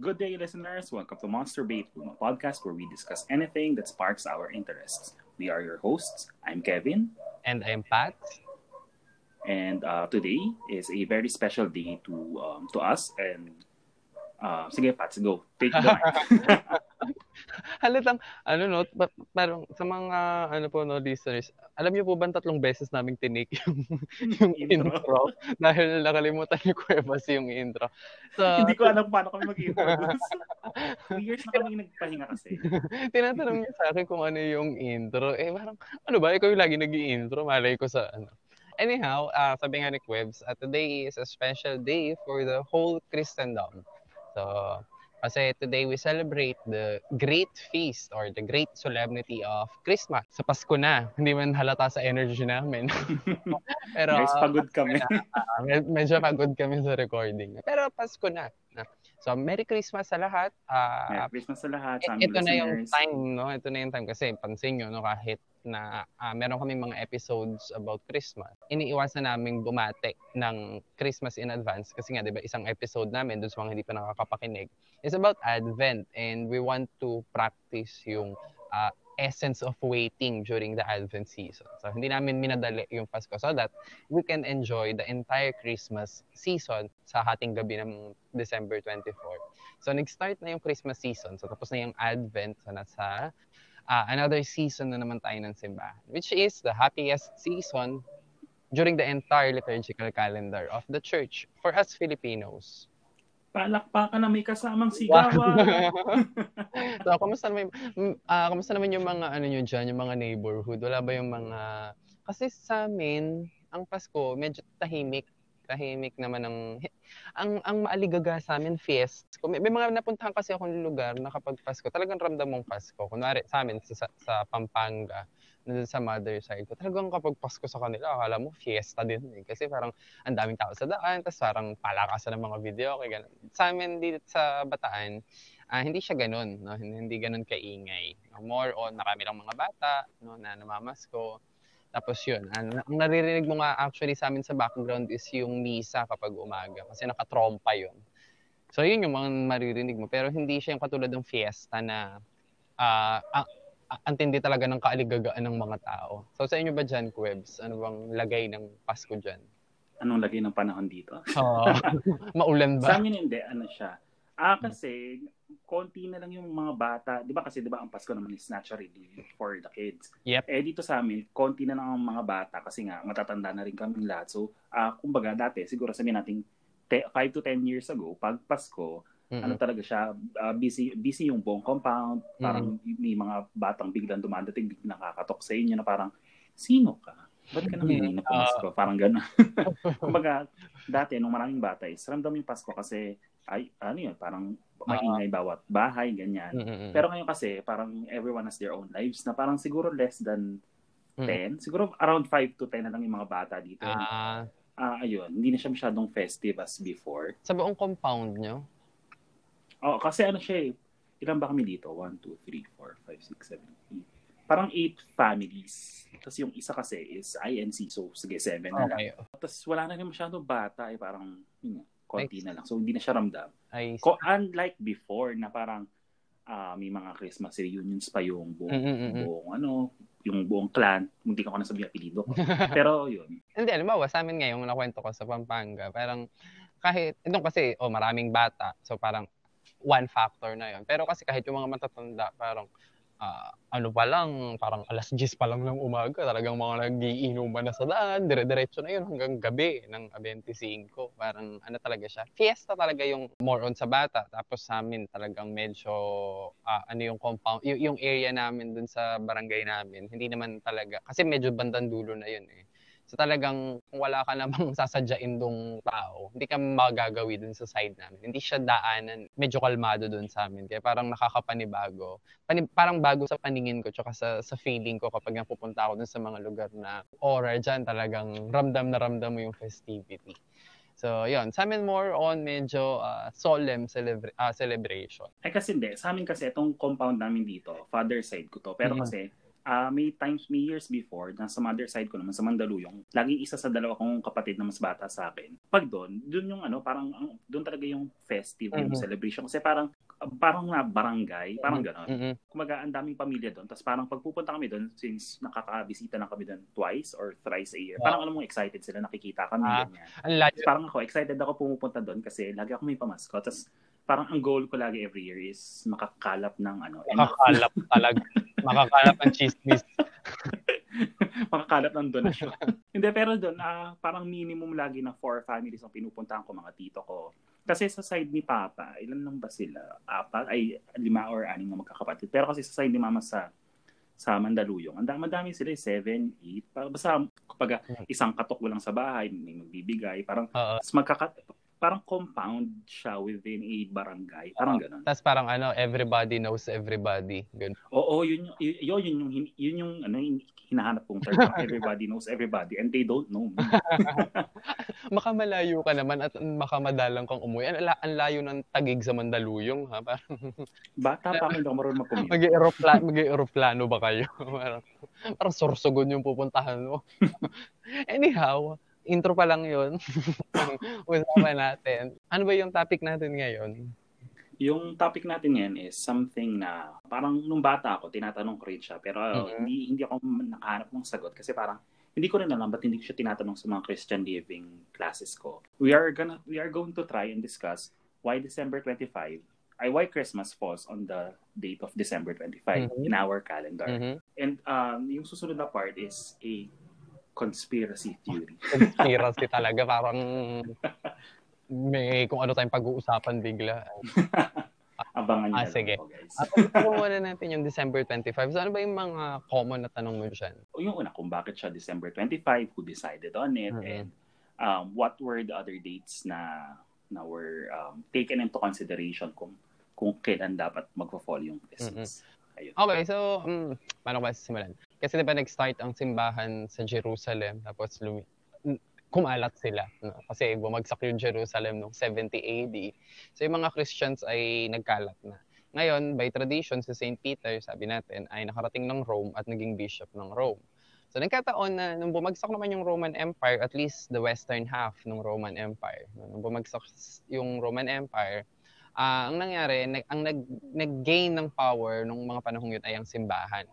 Good day, listeners. Welcome to Monster Bait a podcast where we discuss anything that sparks our interests. We are your hosts. I'm Kevin. And I'm Pat. And uh, today is a very special day to um, to us. And uh, sige, Pat, go. Take the mic. Halatang, ano no, pa- parang sa mga, ano po no, listeners, alam niyo po ba tatlong beses namin tinake yung, yung intro. intro dahil nakalimutan ni Cuevas yung intro. So, Hindi ko alam paano kami mag-intro. Two years na kami nagpahinga kasi. Tinatanong niya sa akin kung ano yung intro. Eh, parang, ano ba, ikaw yung lagi nag-i-intro, malay ko sa, ano. Anyhow, uh, sabi nga ni Quebs, uh, today is a special day for the whole Christendom. So, kasi today we celebrate the great feast or the great solemnity of Christmas. Sa Pasko na. Hindi man halata sa energy namin. Pero, Guys, pagod kami. uh, medyo pagod kami sa recording. Pero Pasko na. So, Merry Christmas sa lahat. Uh, Merry Christmas sa lahat. Sa ito listeners. na yung time, no? Ito na yung time. Kasi pansin nyo, no? kahit na uh, meron kaming mga episodes about Christmas, iniiwasan namin bumate ng Christmas in advance kasi nga 'di ba isang episode namin dun sa mga hindi pa nakakapakinig is about Advent and we want to practice yung uh, essence of waiting during the Advent season. So hindi namin minadali yung Pasko so that we can enjoy the entire Christmas season sa hating gabi ng December 24. So nag-start na yung Christmas season. So tapos na yung Advent. So nasa uh, another season na naman tayo ng simbahan, which is the happiest season during the entire liturgical calendar of the church for us Filipinos. Palakpakan na may kasamang sigawan. so, kumusta naman, uh, kumusta naman yung mga ano nyo dyan, yung mga neighborhood? Wala ba yung mga... Kasi sa amin, ang Pasko, medyo tahimik tahimik naman ng ang ang maaligaga sa amin fiest. May, may mga napuntahan kasi akong lugar na kapag Pasko, talagang ramdam mong Pasko. Kunwari sa amin sa, sa Pampanga, na sa mother side ko, talagang kapag Pasko sa kanila, akala mo fiesta din eh. Kasi parang ang daming tao sa daan, tapos parang palakasan ng mga video, kaya ganun. Sa amin dito sa Bataan, uh, hindi siya ganun, no? hindi ganun kaingay. More on, nakami lang mga bata no, na namamasko. Tapos yun, ang, ang naririnig mo nga actually sa amin sa background is yung misa kapag umaga kasi nakatrompa yun. So yun yung mga maririnig mo. Pero hindi siya yung katulad ng fiesta na uh, ang, ang tindi talaga ng kaaligagaan ng mga tao. So sa inyo ba dyan, Kwebs? Ano bang lagay ng Pasko dyan? Anong lagay ng panahon dito? Oo. Maulan ba? Sa amin hindi. Ano siya? Ah, kasi konti na lang yung mga bata. Di ba kasi di ba ang Pasko naman is naturally for the kids. Yep. Eh dito sa amin, konti na lang ang mga bata kasi nga matatanda na rin kami lahat. So, uh, kumbaga dati, siguro sabihin natin 5 to 10 years ago, pag Pasko, mm-hmm. ano talaga siya, uh, busy, busy yung buong compound. Parang mm-hmm. may mga batang biglang dumadating, biglang nakakatok sa inyo na parang, sino ka? Ba't ka nang hindi na Pasko? Uh, parang gano'n. kumbaga, dati, nung maraming bata is, ramdam yung Pasko kasi, ay, ano yun, parang maingay bawat bahay, ganyan. Mm-hmm. Pero ngayon kasi, parang everyone has their own lives na parang siguro less than 10. Mm-hmm. Siguro around 5 to 10 na lang yung mga bata dito. Ah. Uh, ayun, hindi na siya masyadong festive as before. Sa buong compound nyo? Oo, oh, kasi ano siya eh, ilan ba kami dito? 1, 2, 3, 4, 5, 6, 7, 8. Parang 8 families. Tapos yung isa kasi is INC, so sige, 7 na okay. lang. Tapos wala na rin masyadong bata, eh, parang, yun, konti na lang. So, hindi na siya ramdam. I Ko, unlike before na parang uh, may mga Christmas reunions pa yung buong, mm-hmm. buong ano, yung buong clan. Hindi ko na sabihin apelido ko. Pero yun. Hindi, halimbawa sa amin ngayon, nakwento ko sa Pampanga, parang kahit, ito kasi, oh, maraming bata. So parang one factor na yun. Pero kasi kahit yung mga matatanda, parang uh, ano pa lang, parang alas 10 pa lang ng umaga, talagang mga nagiinuman na sa daan, dire-diretso na yun hanggang gabi ng 25. Parang ano talaga siya, fiesta talaga yung more on sa bata. Tapos sa amin talagang medyo, uh, ano yung compound, y- yung area namin dun sa barangay namin, hindi naman talaga, kasi medyo bandang dulo na yun eh. So talagang kung wala ka namang sasadyain dong tao, hindi ka magagawi dun sa side namin. Hindi siya daanan, medyo kalmado dun sa amin. Kaya parang nakakapanibago. Pani, parang bago sa paningin ko, tsaka sa, sa feeling ko kapag napupunta ako dun sa mga lugar na aura dyan, talagang ramdam na ramdam mo yung festivity. So, yun. Sa amin more on medyo uh, solemn celebra- uh, celebration. Ay kasi hindi. Sa amin kasi itong compound namin dito, father side ko to. Pero mm-hmm. kasi uh, may times, may years before, na sa mother side ko naman, sa Mandaluyong, laging isa sa dalawa kong kapatid na mas bata sa akin. Pag doon, doon yung ano, parang, doon talaga yung festive, mm-hmm. yung celebration. Kasi parang, parang na barangay, parang gano'n. Mm-hmm. Kumaga, ang daming pamilya doon. Tapos parang pagpupunta kami doon, since nakakabisita na kami doon twice or thrice a year, wow. parang alam mo, excited sila, nakikita kami. Ah, ganyan. Parang ako, excited ako pumupunta doon kasi lagi ako may pamasko. Tapos parang ang goal ko lagi every year is makakalap ng ano. Makakalap talaga. makakalap ng chismis. makakalap ng donasyon. Hindi, pero doon, uh, parang minimum lagi na four families ang pinupuntahan ko, mga tito ko. Kasi sa side ni Papa, ilan lang ba sila? Apat, ay lima or aning na magkakapatid. Pero kasi sa side ni Mama sa sa Mandaluyong, ang dami, madami sila, 7, 8. Basta kapag isang katok lang sa bahay, may magbibigay, parang uh-huh. magkaka, parang compound siya within a barangay. Parang uh, ganun. Tapos parang ano, everybody knows everybody. Ganun. Oo, yun, yun, yun, yun, yung, yun yung ano, hinahanap kong term. everybody knows everybody and they don't know me. makamalayo ka naman at makamadalang kang umuwi. Ang, ang layo ng tagig sa Mandaluyong, ha? Parang... Bata pa ako, hindi ako marunong mag-commute. Mag-aeroplano, mag-aeroplano ba kayo? parang, parang sorsogon yung pupuntahan mo. Anyhow, intro pa lang yun. Usapan natin. Ano ba yung topic natin ngayon? Yung topic natin ngayon is something na parang nung bata ako, tinatanong ko rin siya. Pero mm-hmm. hindi, hindi ako nakahanap ng sagot kasi parang hindi ko rin alam ba't hindi ko siya tinatanong sa mga Christian living classes ko. We are gonna we are going to try and discuss why December 25 ay why Christmas falls on the date of December 25 mm-hmm. in our calendar. Mm-hmm. And um, yung susunod na part is a conspiracy theory. conspiracy talaga. Parang may kung ano tayong pag-uusapan bigla. Abangan niyo ah, sige. Po, guys. At uh, muna natin yung December 25. So ano ba yung mga common na tanong mo dyan? Yung una, kung bakit siya December 25, who decided on it, mm-hmm. and um, what were the other dates na na were um, taken into consideration kung kung kailan dapat magfo-fall yung Christmas. Mm-hmm. Ayun. Okay, so um, paano ba simulan? Kasi di ba nag-start ang simbahan sa Jerusalem, tapos lumi- kumalat sila. No? Kasi bumagsak yung Jerusalem noong 70 AD. So yung mga Christians ay nagkalat na. Ngayon, by tradition, si St. Peter, sabi natin, ay nakarating ng Rome at naging bishop ng Rome. So nagkataon na nung bumagsak naman yung Roman Empire, at least the western half ng Roman Empire, nung bumagsak yung Roman Empire, uh, ang nangyari, ang nag, nag-gain ng power nung mga panahong yun ay ang simbahan.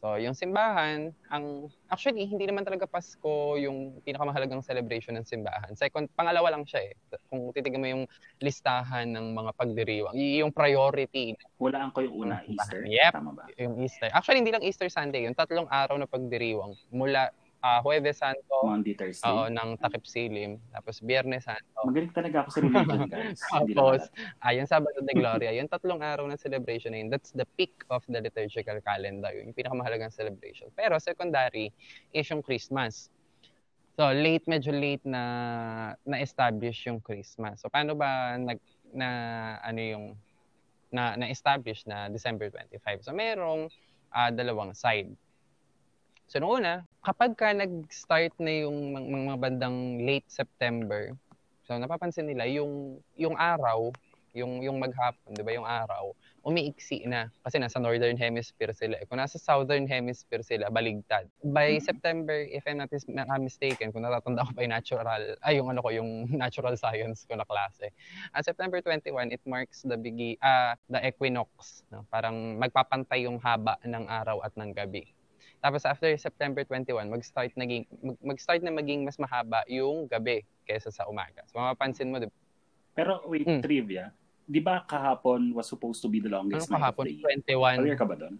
So, yung simbahan, ang actually hindi naman talaga Pasko yung pinakamahalagang celebration ng simbahan. Second, pangalawa lang siya eh. Kung titignan mo yung listahan ng mga pagdiriwang, yung priority. Wala ko yung una, Easter. Yep, Tama ba? Yung Easter. Actually, hindi lang Easter Sunday, yung tatlong araw na pagdiriwang mula uh, Huwebes Santo, Monday, Thursday. Oo, ng Takip Silim. Tapos Biyernes Santo. Magaling talaga ako sa religion, guys. Tapos, ah, yung Sabado de Gloria, yung tatlong araw na celebration na yun, that's the peak of the liturgical calendar. Yung pinakamahalagang celebration. Pero secondary is yung Christmas. So, late, medyo late na na-establish yung Christmas. So, paano ba nag, na, ano yung, na, na-establish na December 25? So, merong uh, dalawang side So, noong una, kapag ka nag-start na yung mga, bandang late September, so napapansin nila yung yung araw, yung yung maghapon, 'di ba, yung araw, umiiksi na kasi nasa northern hemisphere sila. Kung nasa southern hemisphere sila, baligtad. By mm-hmm. September, if I'm not mistaken, kung natatanda ko pa yung natural, ay yung ano ko, yung natural science ko na klase. At September 21, it marks the bigi, uh, the equinox. No? Parang magpapantay yung haba ng araw at ng gabi. Tapos after September 21, mag-start naging mag-start na maging mas mahaba yung gabi kaysa sa umaga. So mapapansin mo, diba? Pero wait, mm. trivia. 'Di ba kahapon was supposed to be the longest ano, night kahapon, of the year? 21. Aware ka ba doon?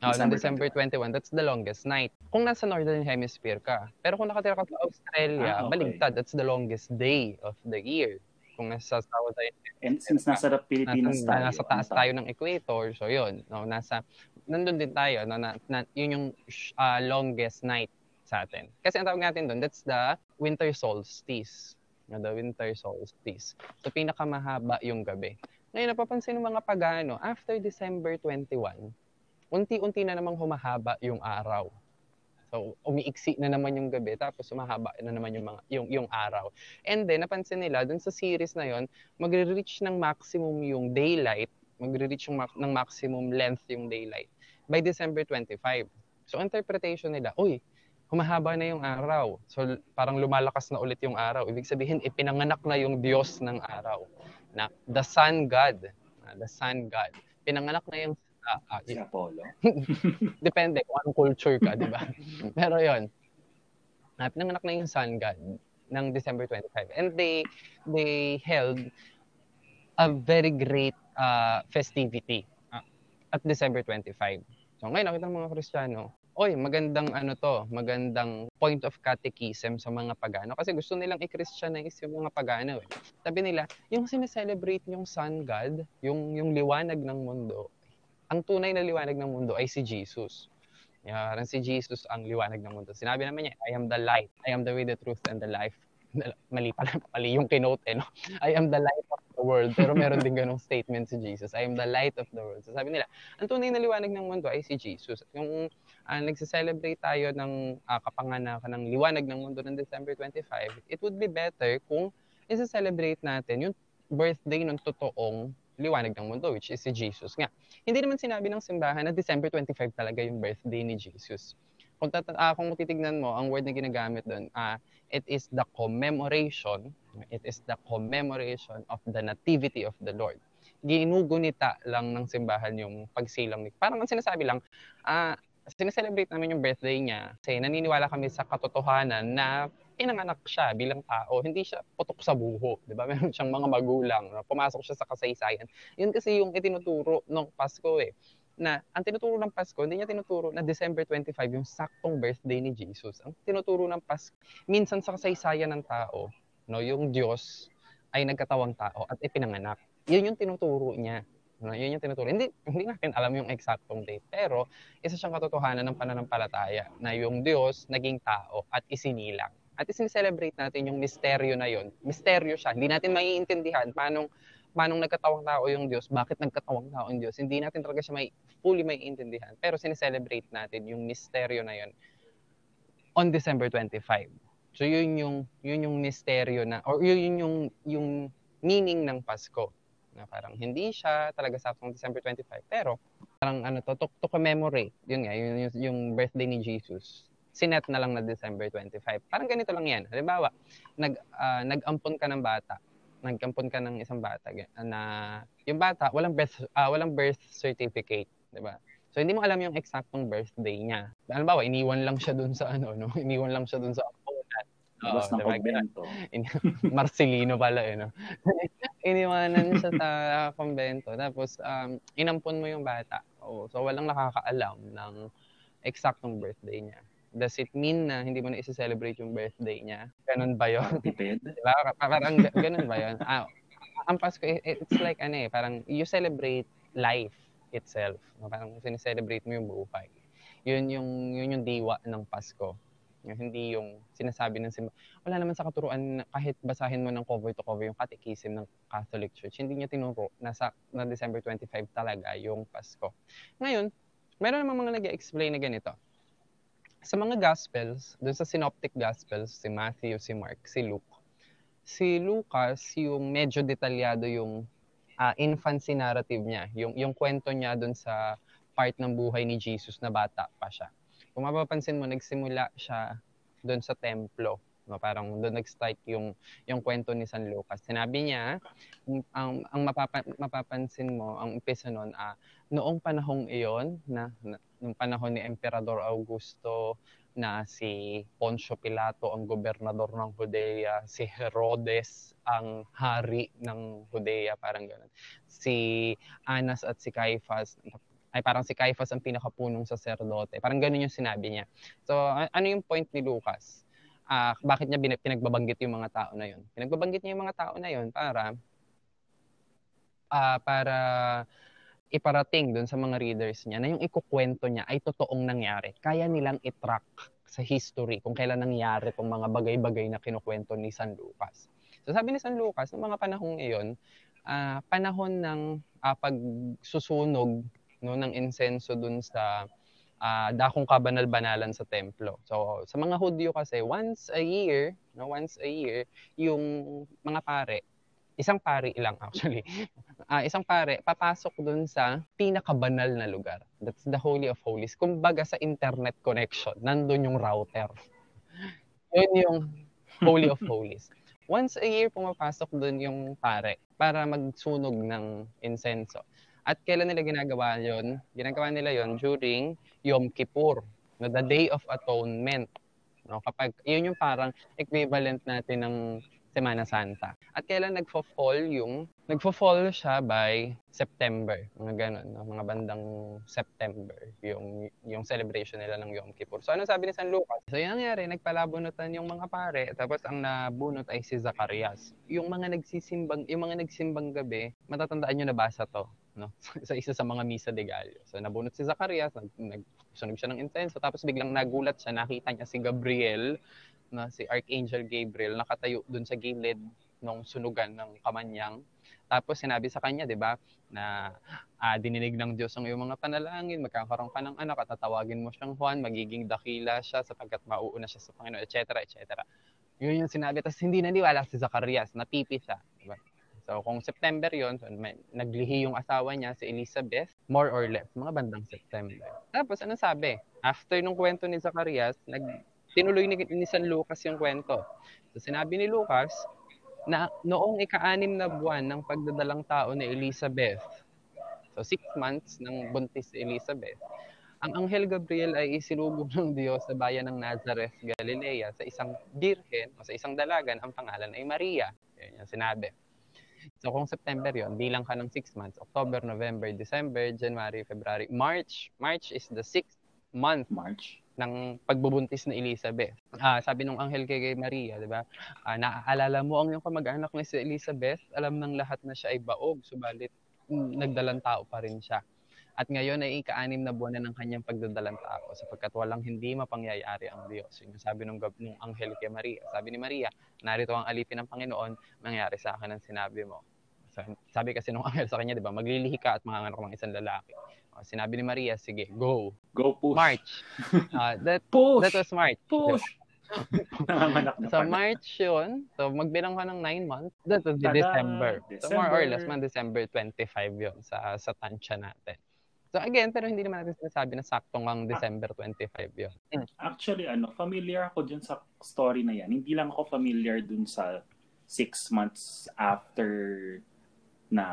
Oh, December, December 21. 21, that's the longest night. Kung nasa Northern Hemisphere ka. Pero kung nakatira ka sa Australia, ah, okay. baligtad, that's the longest day of the year. Kung nasa Southern And since nasa Pilipinas nasa, tayo. Nasa taas tayo ng equator, so yun. No, nasa nandun din tayo, no, na, na, yun yung uh, longest night sa atin. Kasi ang tawag natin doon, that's the winter solstice. No, the winter solstice. So, pinakamahaba yung gabi. Ngayon, napapansin ng mga pagano, after December 21, unti-unti na namang humahaba yung araw. So, umiiksi na naman yung gabi, tapos humahaba na naman yung, mga, yung, yung araw. And then, napansin nila, dun sa series na yon magre-reach ng maximum yung daylight, magre-reach yung ma- ng maximum length yung daylight by December 25. So interpretation nila, uy, humahaba na yung araw. So parang lumalakas na ulit yung araw. Ibig sabihin, ipinanganak na yung Diyos ng araw. Na the Sun God. Uh, the Sun God. Pinanganak na yung uh, uh, si Apollo. Depende kung anong culture ka, di ba? Pero yon uh, pinanganak na yung Sun God ng December 25. And they they held a very great uh, festivity uh, at December 25. So ngayon, nakita ng mga Kristiyano, oy, magandang ano to, magandang point of catechism sa mga pagano kasi gusto nilang i-Christianize yung mga pagano. Eh. Sabi nila, yung sineselebrate yung sun god, yung yung liwanag ng mundo, ang tunay na liwanag ng mundo ay si Jesus. Yan, si Jesus ang liwanag ng mundo. Sinabi naman niya, I am the light, I am the way, the truth, and the life. Mali pala, mali yung kinote, eh, no? I am the light of the world. Pero meron din ganong statement si Jesus. I am the light of the world. So sabi nila, ang tunay na liwanag ng mundo ay si Jesus. Yung uh, nagse-celebrate tayo ng uh, kapanganakan ng liwanag ng mundo ng December 25, it would be better kung isa-celebrate natin yung birthday ng totoong liwanag ng mundo, which is si Jesus nga. Hindi naman sinabi ng simbahan na December 25 talaga yung birthday ni Jesus. Kung, tat- uh, kung titignan mo, ang word na ginagamit doon, uh, it is the commemoration, it is the commemoration of the nativity of the Lord. Ginugunita lang ng simbahan yung pagsilang. Parang ang sinasabi lang, uh, sineselebrate namin yung birthday niya kasi naniniwala kami sa katotohanan na pinanganak siya bilang tao. Hindi siya putok sa buho. Di ba? Meron siyang mga magulang. Pumasok siya sa kasaysayan. Yun kasi yung itinuturo ng Pasko eh na ang tinuturo ng Pasko, hindi niya tinuturo na December 25 yung saktong birthday ni Jesus. Ang tinuturo ng Pasko, minsan sa kasaysayan ng tao, no, yung Diyos ay nagkatawang tao at ipinanganak. Yun yung tinuturo niya. No, yun yung tinuturo. Hindi, hindi natin alam yung eksaktong date. Pero, isa siyang katotohanan ng pananampalataya na yung Diyos naging tao at isinilang. At isin-celebrate natin yung misteryo na yun. Misteryo siya. Hindi natin maiintindihan paano manong nagkatawang tao yung Diyos, bakit nagkatawang tao yung Diyos. Hindi natin talaga siya may fully may intindihan. Pero sineselebrate natin yung misteryo na yun on December 25. So yun yung yun yung misteryo na or yun yung yung meaning ng Pasko. Na parang hindi siya talaga sa December 25, pero parang ano to, to, to commemorate, yun nga, yun, yung, yung birthday ni Jesus sinet na lang na December 25. Parang ganito lang yan. Halimbawa, nag, uh, nag-ampon ka ng bata nagkampon ka ng isang bata na yung bata walang birth uh, walang birth certificate, 'di ba? So hindi mo alam yung exactong birthday niya. Halimbawa, iniwan lang siya doon sa ano, no? Iniwan lang siya doon sa ampunan. Labas ng diba? kumbento. Marcelino pala eh, no? Iniwanan siya sa kumbento. Tapos, um, inampon mo yung bata. Oh, so, walang nakakaalam ng exactong birthday niya does it mean na hindi mo na isi-celebrate yung birthday niya? Ganun ba yun? Tipid? diba? Parang ganun ba yun? Ah, ang Pasko, it's like ano eh, parang you celebrate life itself. Parang sineselebrate mo yung buhay. Yun yung, yun yung diwa ng Pasko. Yung hindi yung sinasabi ng simba. Wala naman sa katuruan, kahit basahin mo ng cover to cover yung catechism ng Catholic Church, hindi niya tinuro na sa na December 25 talaga yung Pasko. Ngayon, meron namang mga nag-explain na ganito sa mga Gospels, dun sa Synoptic Gospels, si Matthew, si Mark, si Luke, si Lucas, yung medyo detalyado yung uh, infancy narrative niya, yung, yung kwento niya dun sa part ng buhay ni Jesus na bata pa siya. Kung mapapansin mo, nagsimula siya doon sa templo. No, parang doon nag-start yung, yung kwento ni San Lucas. Sinabi niya, ang, ang mapapa, mapapansin mo, ang umpisa noon, ah, noong panahong iyon, na, na nung panahon ni Emperador Augusto na si Poncio Pilato ang gobernador ng Judea, si Herodes ang hari ng Judea, parang ganoon. Si Anas at si Caiphas, ay parang si Caiphas ang pinakapunong saserdote. Parang ganoon yung sinabi niya. So, ano yung point ni Lucas? Uh, bakit niya pinagbabanggit yung mga tao na yun? Pinagbabanggit niya yung mga tao na yun para uh, para iparating doon sa mga readers niya na yung ikukwento niya ay totoong nangyari. Kaya nilang itrack sa history kung kailan nangyari itong mga bagay-bagay na kinukwento ni San Lucas. So sabi ni San Lucas, ng mga panahong iyon, uh, panahon ng uh, pagsusunog no, ng insenso doon sa uh, dakong kabanal-banalan sa templo. So sa mga Hudyo kasi, once a year, no, once a year, yung mga pare, isang pari lang actually, uh, isang pare, papasok dun sa pinakabanal na lugar. That's the Holy of Holies. Kumbaga sa internet connection, nandun yung router. Yun yung Holy of Holies. Once a year, pumapasok dun yung pare para magsunog ng insenso. At kailan nila ginagawa yon? Ginagawa nila yon during Yom Kippur, no, the Day of Atonement. No, kapag yun yung parang equivalent natin ng Semana Santa. At kailan nagfo-fall yung, nagfo-fall siya by September, mga ganun, no? mga bandang September, yung, yung celebration nila ng Yom Kippur. So, ano sabi ni San Lucas? So, yung nangyari, nagpalabunutan yung mga pare, tapos ang nabunot ay si Zacarias. Yung mga nagsisimbang, yung mga nagsimbang gabi, matatandaan nyo nabasa to, no? sa isa sa mga misa de Gallo. So, nabunot si Zacarias, nag, nagsunog siya ng incense, tapos biglang nagulat siya, nakita niya si Gabriel, na si Archangel Gabriel nakatayo dun sa gilid ng sunugan ng kamanyang. Tapos sinabi sa kanya, 'di ba, na uh, dininig ng Diyos ang iyong mga panalangin, magkakaroon ka ng anak at tatawagin mo siyang Juan, magiging dakila siya sapagkat mauuna siya sa Panginoon, etc. etc. Yun yung sinabi. Tapos hindi naniwala si Zacarias, napipi siya. Diba? So kung September yon, so, naglihi yung asawa niya, si Elizabeth, more or less, mga bandang September. Tapos ano sabi? After nung kwento ni Zacarias, nag tinuloy ni, ni San Lucas yung kwento. So sinabi ni Lucas na noong ika-anim na buwan ng pagdadalang tao ni Elizabeth, so six months ng buntis si Elizabeth, ang Anghel Gabriel ay isinubog ng Diyos sa bayan ng Nazareth, Galilea, sa isang birhen o sa isang dalagan, ang pangalan ay Maria. Yan yung sinabi. So kung September yon, bilang ka ng 6 months, October, November, December, January, February, March. March is the sixth month. March ng pagbubuntis ni Elizabeth. Ah, sabi nung anghel kay Maria, 'di ba? Ah, naaalala mo ang iyong kamag-anak ni si Elizabeth, alam ng lahat na siya ay baog, subalit mm, nagdalang tao pa rin siya. At ngayon ay ika-anim na buwan na ng kanyang pagdadalang tao sapagkat walang hindi mapangyayari ang Diyos. Yun yung sabi nung, nung anghel kay Maria. Sabi ni Maria, narito ang alipin ng Panginoon, mangyari sa akin ang sinabi mo. Sabi kasi nung anghel sa kanya, di ba, maglilihi ka at manganganak ng isang lalaki. Sinabi ni Maria, sige, go. Go push. March. Uh, that, push. That was March. Push. so, March yun. So, magbilang ka ng 9 months. That was Tada! December. December. So, more or less, man December 25 yun sa, sa tansya natin. So, again, pero hindi naman natin sinasabi na saktong ang December 25 yun. Mm. Actually, ano, familiar ako dun sa story na yan. Hindi lang ako familiar dun sa six months after na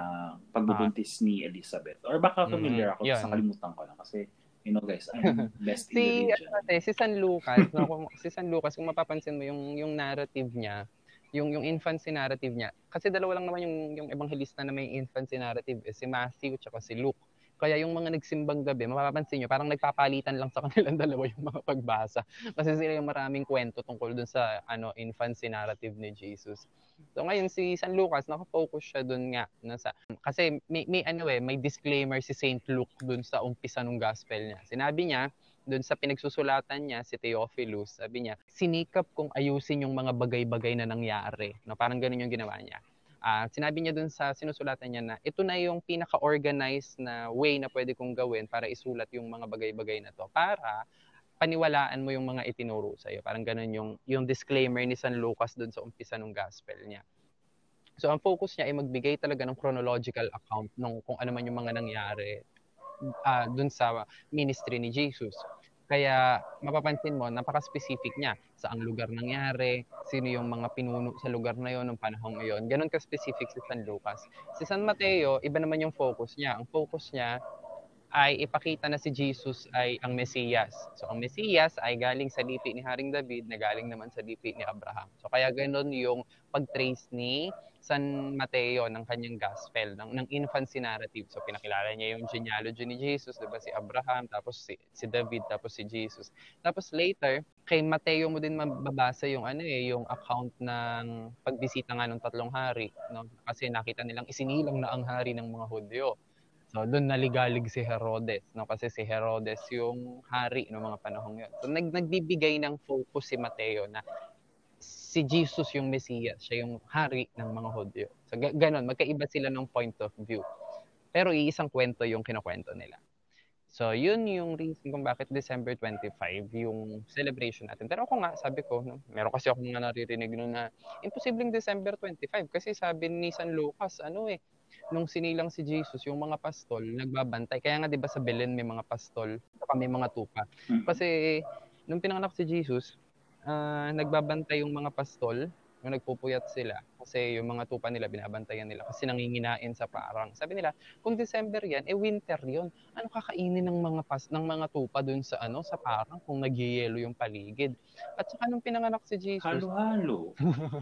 pagbubuntis ni Elizabeth. Or baka familiar ako, mm, sa kalimutan ko lang kasi you know guys, I'm best in si, the region. Ano, si San Lucas, no, si San Lucas, kung mapapansin mo yung yung narrative niya, yung yung infancy narrative niya. Kasi dalawa lang naman yung yung ebanghelista na may infancy narrative, eh, si Matthew at si Luke. Kaya yung mga nagsimbang gabi, mapapansin nyo, parang nagpapalitan lang sa kanilang dalawa yung mga pagbasa. Kasi sila yung maraming kwento tungkol dun sa ano infancy narrative ni Jesus. So ngayon si San Lucas, naka-focus siya dun nga nasa kasi may, may ano eh, may disclaimer si Saint Luke dun sa umpisa ng gospel niya. Sinabi niya, dun sa pinagsusulatan niya si Theophilus, sabi niya, sinikap kong ayusin yung mga bagay-bagay na nangyari. No, parang ganun yung ginawa niya. Uh, sinabi niya dun sa sinusulatan niya na ito na yung pinaka-organized na way na pwede kong gawin para isulat yung mga bagay-bagay na to para paniwalaan mo yung mga itinuro sa iyo. Parang ganun yung yung disclaimer ni San Lucas dun sa umpisa ng gospel niya. So ang focus niya ay magbigay talaga ng chronological account ng kung ano man yung mga nangyari uh, dun sa ministry ni Jesus. Kaya mapapansin mo, napaka-specific niya. Saang lugar nangyari, sino yung mga pinuno sa lugar na yon ng panahong iyon. Ganon ka-specific si San Lucas. Si San Mateo, iba naman yung focus niya. Ang focus niya ay ipakita na si Jesus ay ang Mesiyas. So ang Mesiyas ay galing sa lipi ni Haring David na galing naman sa lipi ni Abraham. So kaya ganoon yung pag-trace ni San Mateo ng kanyang gospel, ng, ng infancy narrative. So pinakilala niya yung genealogy ni Jesus, 'di ba? Si Abraham, tapos si, si David, tapos si Jesus. Tapos later, kay Mateo mo din mababasa yung ano eh, yung account ng pagbisita nga ng tatlong hari, no? Kasi nakita nilang isinilang na ang hari ng mga Hudyo. So doon naligalig si Herodes, no? Kasi si Herodes yung hari ng mga panahong 'yon. So nag nagbibigay ng focus si Mateo na si Jesus yung Mesias, siya yung hari ng mga Hudyo. So g- ganun, magkaiba sila ng point of view. Pero iisang kwento yung kinukwento nila. So, yun yung reason kung bakit December 25 yung celebration natin. Pero ako nga, sabi ko, no, meron kasi ako nga naririnig no na imposibleng December 25 kasi sabi ni San Lucas, ano eh, nung sinilang si Jesus, yung mga pastol, nagbabantay. Kaya nga 'di ba sa Belen may mga pastol, saka may mga tupa. Kasi nung pinanganak si Jesus, uh, nagbabantay yung mga pastol, yung nagpupuyat sila. Kasi yung mga tupa nila, binabantayan nila kasi nanginginain sa parang. Sabi nila, kung December yan, eh winter yon Ano kakainin ng mga pas ng mga tupa dun sa ano sa parang kung nagyeyelo yung paligid. At saka nung pinanganak si Jesus. Halo-halo.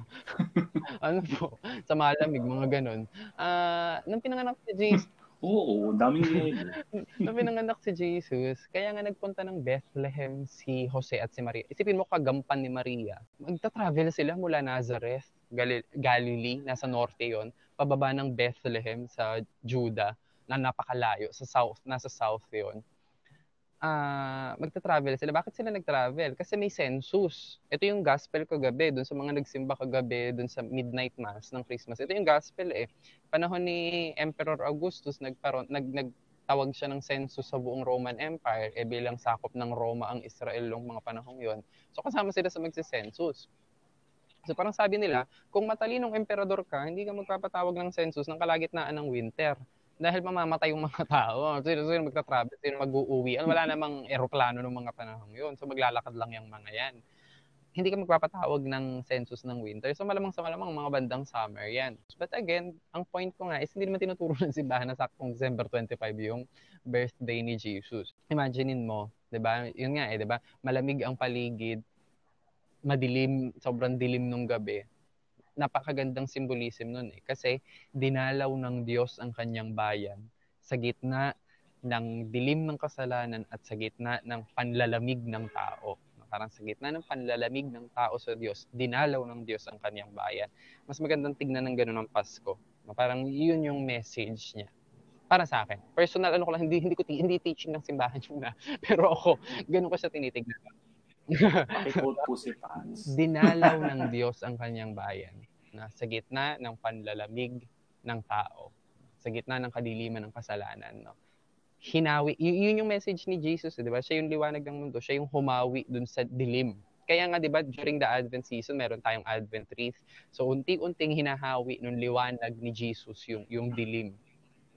ano po? Sa malamig, mga ganun. Uh, nung pinanganak si Jesus, Oo, daming yelo. nung pinanganak si Jesus, kaya nga nagpunta ng Bethlehem si Jose at si Maria. Isipin mo kagampan ni Maria. Magta-travel sila mula Nazareth Gal- Galilee, nasa norte yon pababa ng Bethlehem sa Judah, na napakalayo, sa south, nasa south yon uh, magta-travel sila. Bakit sila nag-travel? Kasi may census. Ito yung gospel kagabi, dun sa mga nagsimba kagabi, dun sa midnight mass ng Christmas. Ito yung gospel eh. Panahon ni Emperor Augustus, nagparon, nag, nagtawag siya ng census sa buong Roman Empire, eh bilang sakop ng Roma ang Israel ng mga panahong yon. So kasama sila sa magse-census. So parang sabi nila, kung matalinong emperador ka, hindi ka magpapatawag ng census ng kalagitnaan ng winter. Dahil mamamatay yung mga tao. Sino, sino magta-travel, sino mag-uuwi. Wala namang eroplano ng mga panahon yun. So maglalakad lang yung mga yan. Hindi ka magpapatawag ng census ng winter. So malamang sa malamang mga bandang summer yan. But again, ang point ko nga is hindi naman tinuturo ng simbahan na saktong December 25 yung birthday ni Jesus. Imaginein mo, 'di ba? Yun nga eh, 'di ba? Malamig ang paligid, madilim, sobrang dilim nung gabi, napakagandang symbolism nun eh. Kasi dinalaw ng Diyos ang kanyang bayan sa gitna ng dilim ng kasalanan at sa gitna ng panlalamig ng tao. Parang sa gitna ng panlalamig ng tao sa Diyos, dinalaw ng Diyos ang kanyang bayan. Mas magandang tignan ng ganun ang Pasko. Parang yun yung message niya para sa akin. Personal ano ko lang hindi hindi ko hindi teaching ng simbahan yun na. Pero ako ganun ko siya tinitignan. Pakikold pussy pants. Dinalaw ng Diyos ang kanyang bayan na sa gitna ng panlalamig ng tao, sa gitna ng kadiliman ng kasalanan, no? Hinawi, y- yun yung message ni Jesus, eh, di ba? Siya yung liwanag ng mundo, siya yung humawi dun sa dilim. Kaya nga, di ba, during the Advent season, meron tayong Advent wreath. So, unti-unting hinahawi nung liwanag ni Jesus yung, yung dilim.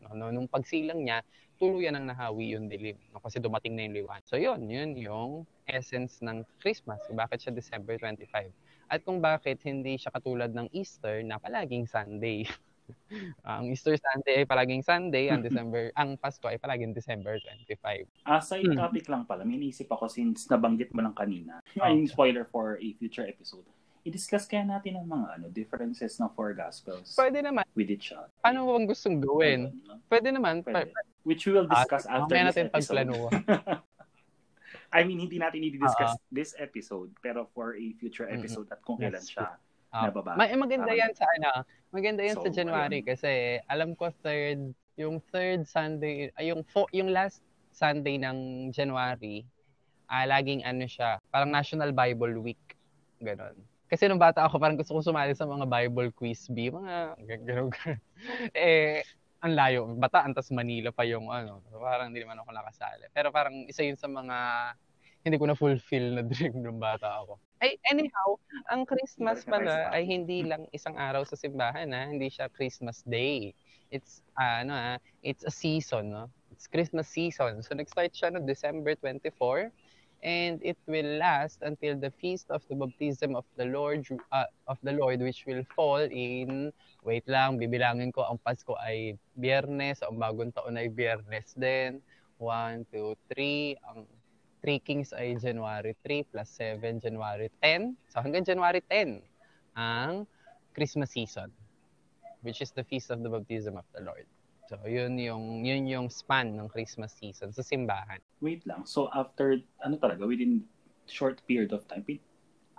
No, no, nung pagsilang niya, tuluyan ang nahawi yung dilim. No? Kasi dumating na yung liwan. So yun, yun yung essence ng Christmas. Bakit siya December 25. At kung bakit hindi siya katulad ng Easter na palaging Sunday. ang Easter Sunday ay palaging Sunday, ang December, ang Pasko ay palaging December 25. Ah, side hmm. topic lang pala, may naisip ako since nabanggit mo lang kanina. Oh. Ay, spoiler for a future episode i-discuss kaya natin ang mga ano differences ng four gospels. Pwede naman. With each other. Mo bang gustong gawin? Pwede naman. Pwede. Which we will discuss uh, after this natin episode. I mean, hindi natin i-discuss uh-huh. this episode, pero for a future episode mm-hmm. at kung kailan yes. siya uh, nababa. May, maganda yan sa ano, maganda yan so, sa January ayun. kasi alam ko third, yung third Sunday, ay yung fo, yung last Sunday ng January, uh, laging ano siya, parang National Bible Week. Ganon. Kasi nung bata ako, parang gusto kong sumali sa mga Bible quiz bee, mga gano'n. eh, ang layo. Bataan, tas Manila pa yung ano. Parang hindi naman ako nakasali. Pero parang isa yun sa mga hindi ko na fulfill na dream nung bata ako. Ay, anyhow, ang Christmas pala ay hindi lang isang araw sa simbahan, ha? Hindi siya Christmas Day. It's, uh, ano, ha? It's a season, no? It's Christmas season. So, nag-start siya no December 24 and it will last until the feast of the baptism of the Lord uh, of the Lord which will fall in wait lang bibilangin ko ang Pasko ay Biyernes ang bagong taon ay Biyernes din. 1 2 3 ang 3 Kings ay January 3 plus 7 January 10 so hanggang January 10 ang Christmas season which is the feast of the baptism of the Lord So, yun yung, yun yung span ng Christmas season sa simbahan. Wait lang. So, after, ano talaga, within short period of time?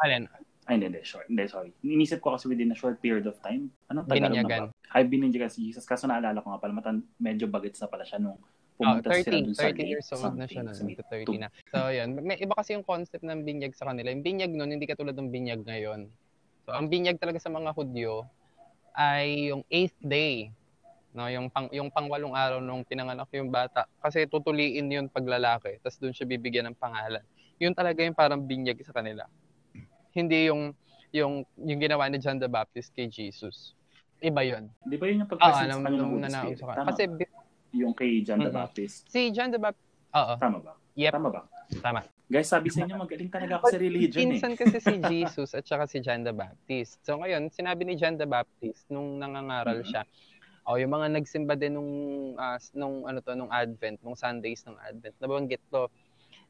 Alin? Ay, hindi, hindi, short. Hindi, sorry. Inisip ko kasi within a short period of time. Ano? Bininyagan. Ay, bininyagan si Jesus. Kaso naalala ko nga pala, matan, medyo bagets na pala siya nung pumunta oh, 30, sila dun sa 30 years old na siya nun. 30 na. So, yun. May iba kasi yung concept ng binyag sa kanila. Yung binyag nun, hindi katulad ng binyag ngayon. So, ang binyag talaga sa mga Hudyo ay yung eighth day no yung pang yung pangwalong araw nung pinanganak yung bata kasi tutuliin yun pag lalaki tapos doon siya bibigyan ng pangalan yun talaga yung parang binyag sa kanila hindi yung yung yung ginawa ni John the Baptist kay Jesus Iba yun. Di ba yun yung Oo, pagpresent sa kanya ng nung Holy Spirit? Tama Kasi Yung kay John the. Baptist. si John the Baptist, oo, Tama ba? yep, Tama ba? tama. Guys, sabi sa inyo, magaling talaga ako sa religion eh. Pinsan kasi si Jesus at saka si John the Baptist. So ngayon, sinabi ni John the Baptist nung nangangaral Mhm. siya, o yung mga nagsimba din nung ah, nung ano to nung Advent, nung Sundays ng Advent. Nabanggit to.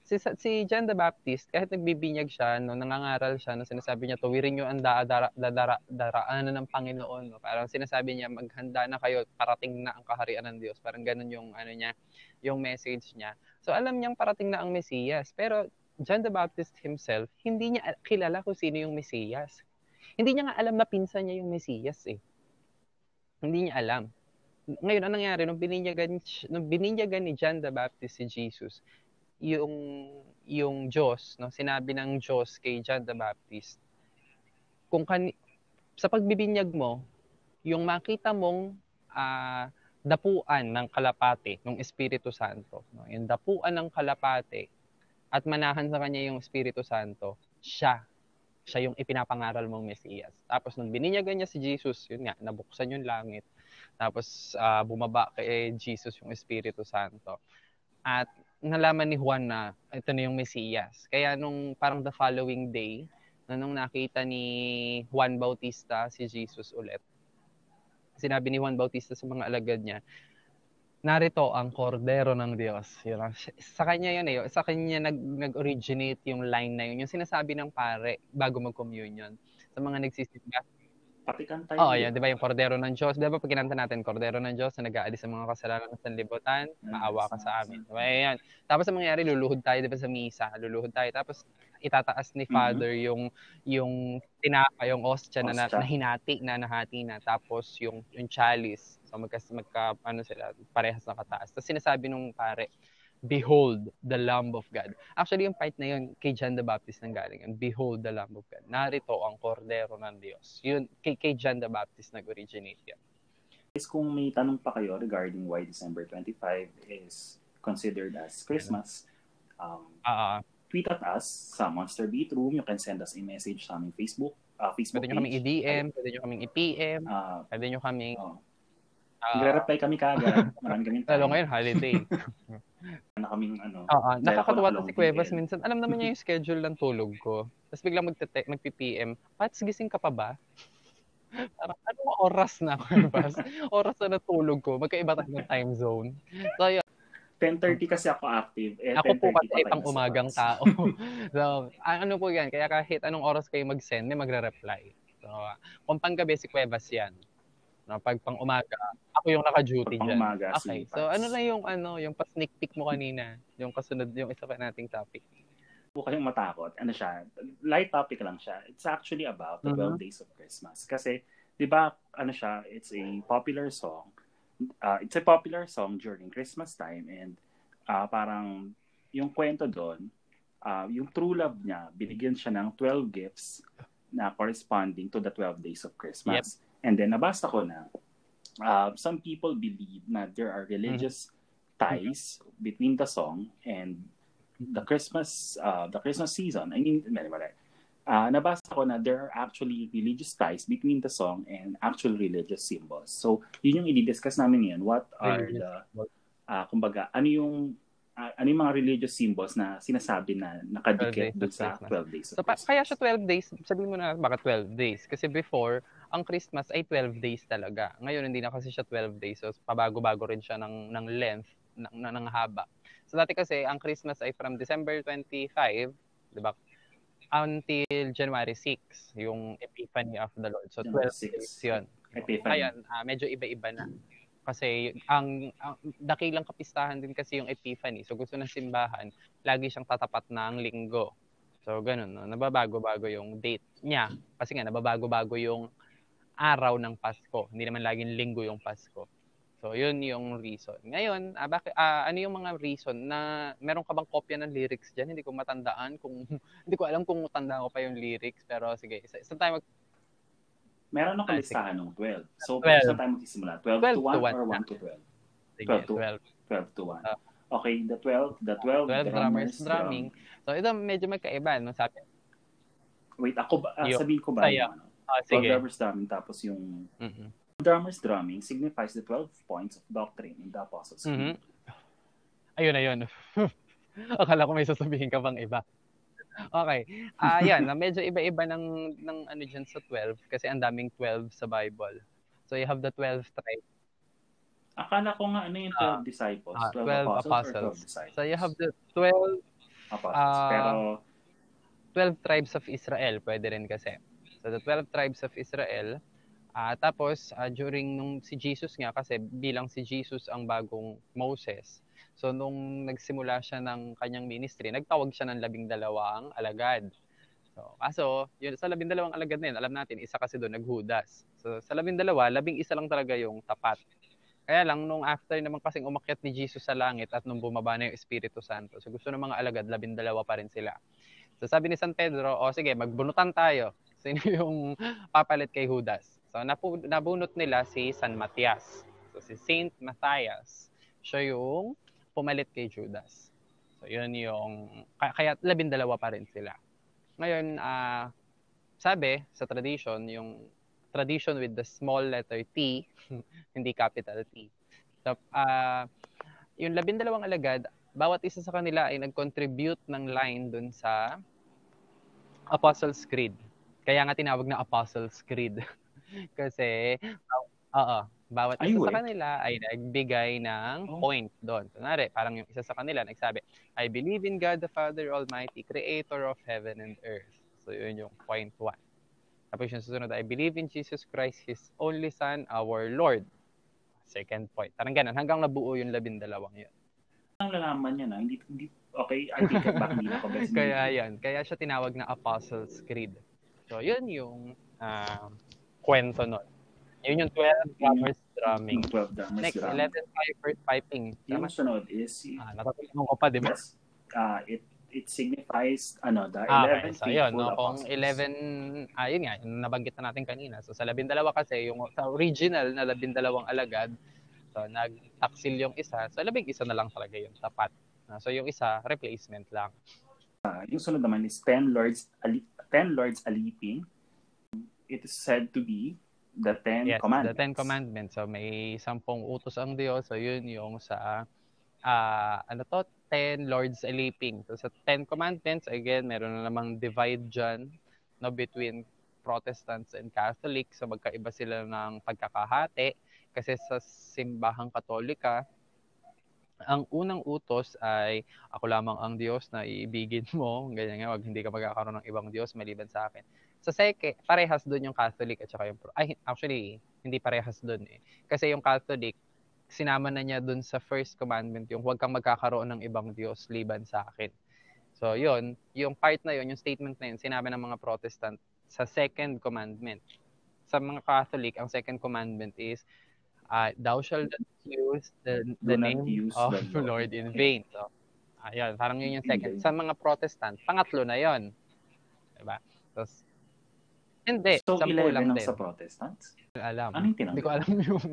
Si, si John the Baptist, kahit nagbibinyag siya, no, nangangaral siya, no, sinasabi niya, tuwirin niyo ang da, dara, dadara, daraanan ng Panginoon. No? Parang sinasabi niya, maghanda na kayo, parating na ang kaharian ng Diyos. Parang ganun yung, ano niya, yung message niya. So alam niyang parating na ang Mesiyas. Pero John the Baptist himself, hindi niya kilala kung sino yung Mesiyas. Hindi niya nga alam na pinsan niya yung Mesiyas eh. Hindi niya alam. Ngayon, anong nangyari? Nung bininyagan, nung bininyagan ni John the Baptist si Jesus, yung yung Diyos, no, sinabi ng Diyos kay John the Baptist, kung kan sa pagbibinyag mo, yung makita mong ah, dapuan ng kalapate ng Espiritu Santo, no, yung dapuan ng kalapate at manahan sa kanya yung Espiritu Santo, siya siya yung ipinapangaral mong Mesiyas. Tapos nung bininyagan niya si Jesus, yun nga, nabuksan yung langit. Tapos ah, bumaba kay Jesus yung Espiritu Santo. At nalaman ni Juan na ito na yung Mesiyas. Kaya nung parang the following day, na nung nakita ni Juan Bautista si Jesus ulit, sinabi ni Juan Bautista sa mga alagad niya, narito ang kordero ng Diyos. Yun, ang- sa kanya yun eh. Sa kanya nag, nag-originate yung line na yun. Yung sinasabi ng pare bago mag-communion. Sa mga nagsisimba. Pati kantay. Oo, yun. Di ba yung kordero ng Diyos? Di ba pag kinanta natin, kordero ng Diyos na nag-aalis sa mga kasalanan ng sanlibutan, maawa ka sa amin. Diba? Yan. Tapos ang mangyayari, luluhod tayo, di ba, sa misa. Luluhod tayo. Tapos itataas ni Mhm. Father yung yung tinapa, yung ostya na, na, Ostya. na hinati na nahati na. Tapos yung yung chalice. So magka, magka ano sila, parehas na kataas. Tapos sinasabi nung pare, Behold the Lamb of God. Actually, yung part na yun, kay John the Baptist nang galing yun. Behold the Lamb of God. Narito ang kordero ng Diyos. Yun, kay, kay John the Baptist nag-originate yan. Guys, kung may tanong pa kayo regarding why December 25 is considered as Christmas, um, Ah, tweet at us sa Monster Beat Room. You can send us a message sa aming Facebook, uh, Facebook pwede nyo kaming page. i-DM, pwede nyo kaming i-PM, Ah, pwede nyo kaming... oh. Ah, Nagre-reply kami kagad. Marami kaming lalo ngayon, holiday. Na kaming ano. Oo, nakakatuwa to si Cuevas minsan. Alam naman niya yung schedule ng tulog ko. Tapos biglang magte magpi-PM, Pats, gising ka pa ba? Parang, anong oras na, Cuevas? oras na natulog ko. Magkaiba tayo ng time zone. So, yun. 10.30 kasi ako active. Eh, Ako po 10:30 kasi pang umagang tao. so, ano po yan? Kaya kahit anong oras kayo mag-send, may magre-reply. So, ah, kung panggabi si Cuevas yan. No, pag pang umaga, ako yung naka-duty Pag dyan. umaga, Okay. So, ano na yung, ano, yung pa-sneak peek mo kanina? Yung kasunod, yung isa pa nating topic. po kayong matakot. Ano siya, light topic lang siya. It's actually about the Mhm. 12 days of Christmas. Kasi, di ba, ano siya, it's a popular song. Uh, it's a popular song during Christmas time and uh, parang yung kwento doon, uh, yung true love niya, binigyan siya ng 12 gifts na corresponding to the 12 days of Christmas. And then, nabasa ko na uh, some people believe na there are religious ties between the song and the Christmas uh, the Christmas season. I mean, mali, mali. Uh, nabasa ko na there are actually religious ties between the song and actual religious symbols. So, yun yung i-discuss namin ngayon. What are the, uh, kumbaga, ano yung uh, ano yung mga religious symbols na sinasabi na 12 nakadikit dun sa Christmas. 12 days So, pa- kaya siya 12 days. Sabihin mo na, bakit 12 days? Kasi before, ang Christmas ay 12 days talaga. Ngayon, hindi na kasi siya 12 days. So, pabago-bago rin siya ng, ng length, ng, ng, ng haba. So, dati kasi, ang Christmas ay from December 25, di ba? Until January 6, yung Epiphany of the Lord. So, 12 January 6. days yun. Epiphany. Ngayon, ah, medyo iba-iba na. Kasi ang, ang dakilang kapistahan din kasi yung Epiphany. So gusto ng simbahan, lagi siyang tatapat na ang linggo. So ganun, no? nababago-bago yung date niya. Kasi nga, nababago-bago yung araw ng Pasko. Hindi naman laging linggo yung Pasko. So yun yung reason. Ngayon, ah, bakit, ah, ano yung mga reason na meron ka bang kopya ng lyrics dyan? Hindi ko matandaan kung hindi ko alam kung tanda ko pa yung lyrics pero sige, isa, isa tayo mag Meron Ah, ako listahan ng 12. So, 12. saan tayo magsisimula? 12, 12 to 1 to 1 or na. 1 to 12? sige, 12 to 12. 12 to 1. Ah. okay, the 12, the 12, 12 drummers drummers drumming. drum. So ito medyo magkaiba no sabi. Wait, ako ba, ah, Yo. sabihin ko ba yung ano? Ah 12 sige. drummers drumming tapos yung Mm-mm. drummer's drumming signifies the 12 points of doctrine in the Apostles' Creed. Mm-hmm. Ayun, ayun. Akala ko may sasabihin ka pang iba. Okay. Ah, uh, yan, medyo iba-iba ng ng ano diyan sa 12 kasi ang daming 12 sa Bible. So you have the 12 tribes. Akala ko nga ano yung 12 uh, ah, disciples, 12, uh, 12 apostles, apostles. 12 disciples. So you have the 12 apostles. Uh, Pero 12 tribes of Israel, pwede rin kasi. So the 12 tribes of Israel, uh, tapos uh, during nung si Jesus nga kasi bilang si Jesus ang bagong Moses, So nung nagsimula siya ng kanyang ministry, nagtawag siya ng labing dalawang alagad. So, kaso, yun, sa labing dalawang alagad na yun, alam natin, isa kasi doon naghudas. So sa labing dalawa, labing isa lang talaga yung tapat. Kaya lang, nung after naman kasing umakyat ni Jesus sa langit at nung bumaba na yung Espiritu Santo, so gusto ng mga alagad, labing dalawa pa rin sila. So sabi ni San Pedro, o sige, magbunutan tayo. Sino yung papalit kay Judas? So napu- nabunot nila si San Matias. So si Saint Matthias. Siya yung pumalit kay Judas. So, yun yung, kaya labindalawa pa rin sila. Ngayon, uh, sabi sa tradition, yung tradition with the small letter T, hindi capital T. So, uh, yung labindalawang alagad, bawat isa sa kanila ay nag-contribute ng line dun sa Apostles' Creed. Kaya nga tinawag na Apostles' Creed. Kasi, oo, bawat isa sa kanila ay nagbigay ng oh. point doon. Kunwari, parang yung isa sa kanila nagsabi, I believe in God the Father Almighty, creator of heaven and earth. So yun yung point one. Tapos yung susunod, I believe in Jesus Christ, His only Son, our Lord. Second point. Parang ganun, hanggang nabuo yung labindalawang yun. Ang lalaman niya na, hindi, hindi okay, I think back hindi na ako Kaya yan, kaya siya tinawag na Apostles' Creed. So yun yung uh, kwento nun. Yun yung 12 drummers drumming. Yung 12 drummers Next, drumming. 11 pipers piping. Yung sunod is... Ah, natutulungan ko pa, di ba? Yes. Uh, it it signifies ano the 11 ah, okay. so, yun, no, kung 11 ah yun nga nabanggit na natin kanina so sa 12 kasi yung sa original na 12 alagad so nagtaksil yung isa so labing isa na lang talaga yung tapat uh, so yung isa replacement lang uh, yung sunod naman is 10 lords 10 lords aliping it is said to be The Ten yes, Commandments. the Ten Commandments. So may sampung utos ang Diyos. So yun yung sa uh, ano to, Ten Lords Aliping. So sa Ten Commandments, again, meron na namang divide dyan no, between Protestants and Catholics. So magkaiba sila ng pagkakahati. Kasi sa simbahang katolika, ang unang utos ay ako lamang ang Diyos na iibigin mo. Ganyan nga, wag hindi ka magkakaroon ng ibang Diyos maliban sa akin. Sa seke, parehas doon yung Catholic at saka yung ay actually hindi parehas doon eh. Kasi yung Catholic sinama na niya doon sa first commandment yung huwag kang magkakaroon ng ibang Diyos liban sa akin. So, yun, yung part na yun, yung statement na yun, sinabi ng mga Protestant sa second commandment. Sa mga Catholic, ang second commandment is, uh, thou shalt not use the, the name use of the Lord in vain. So, ayun, parang yun yung second. Sa mga Protestant, pangatlo na yun. Diba? Tapos, hindi. So, 11 lang din. sa Protestants? Alam. Anong tinanggap? Hindi ko alam yung...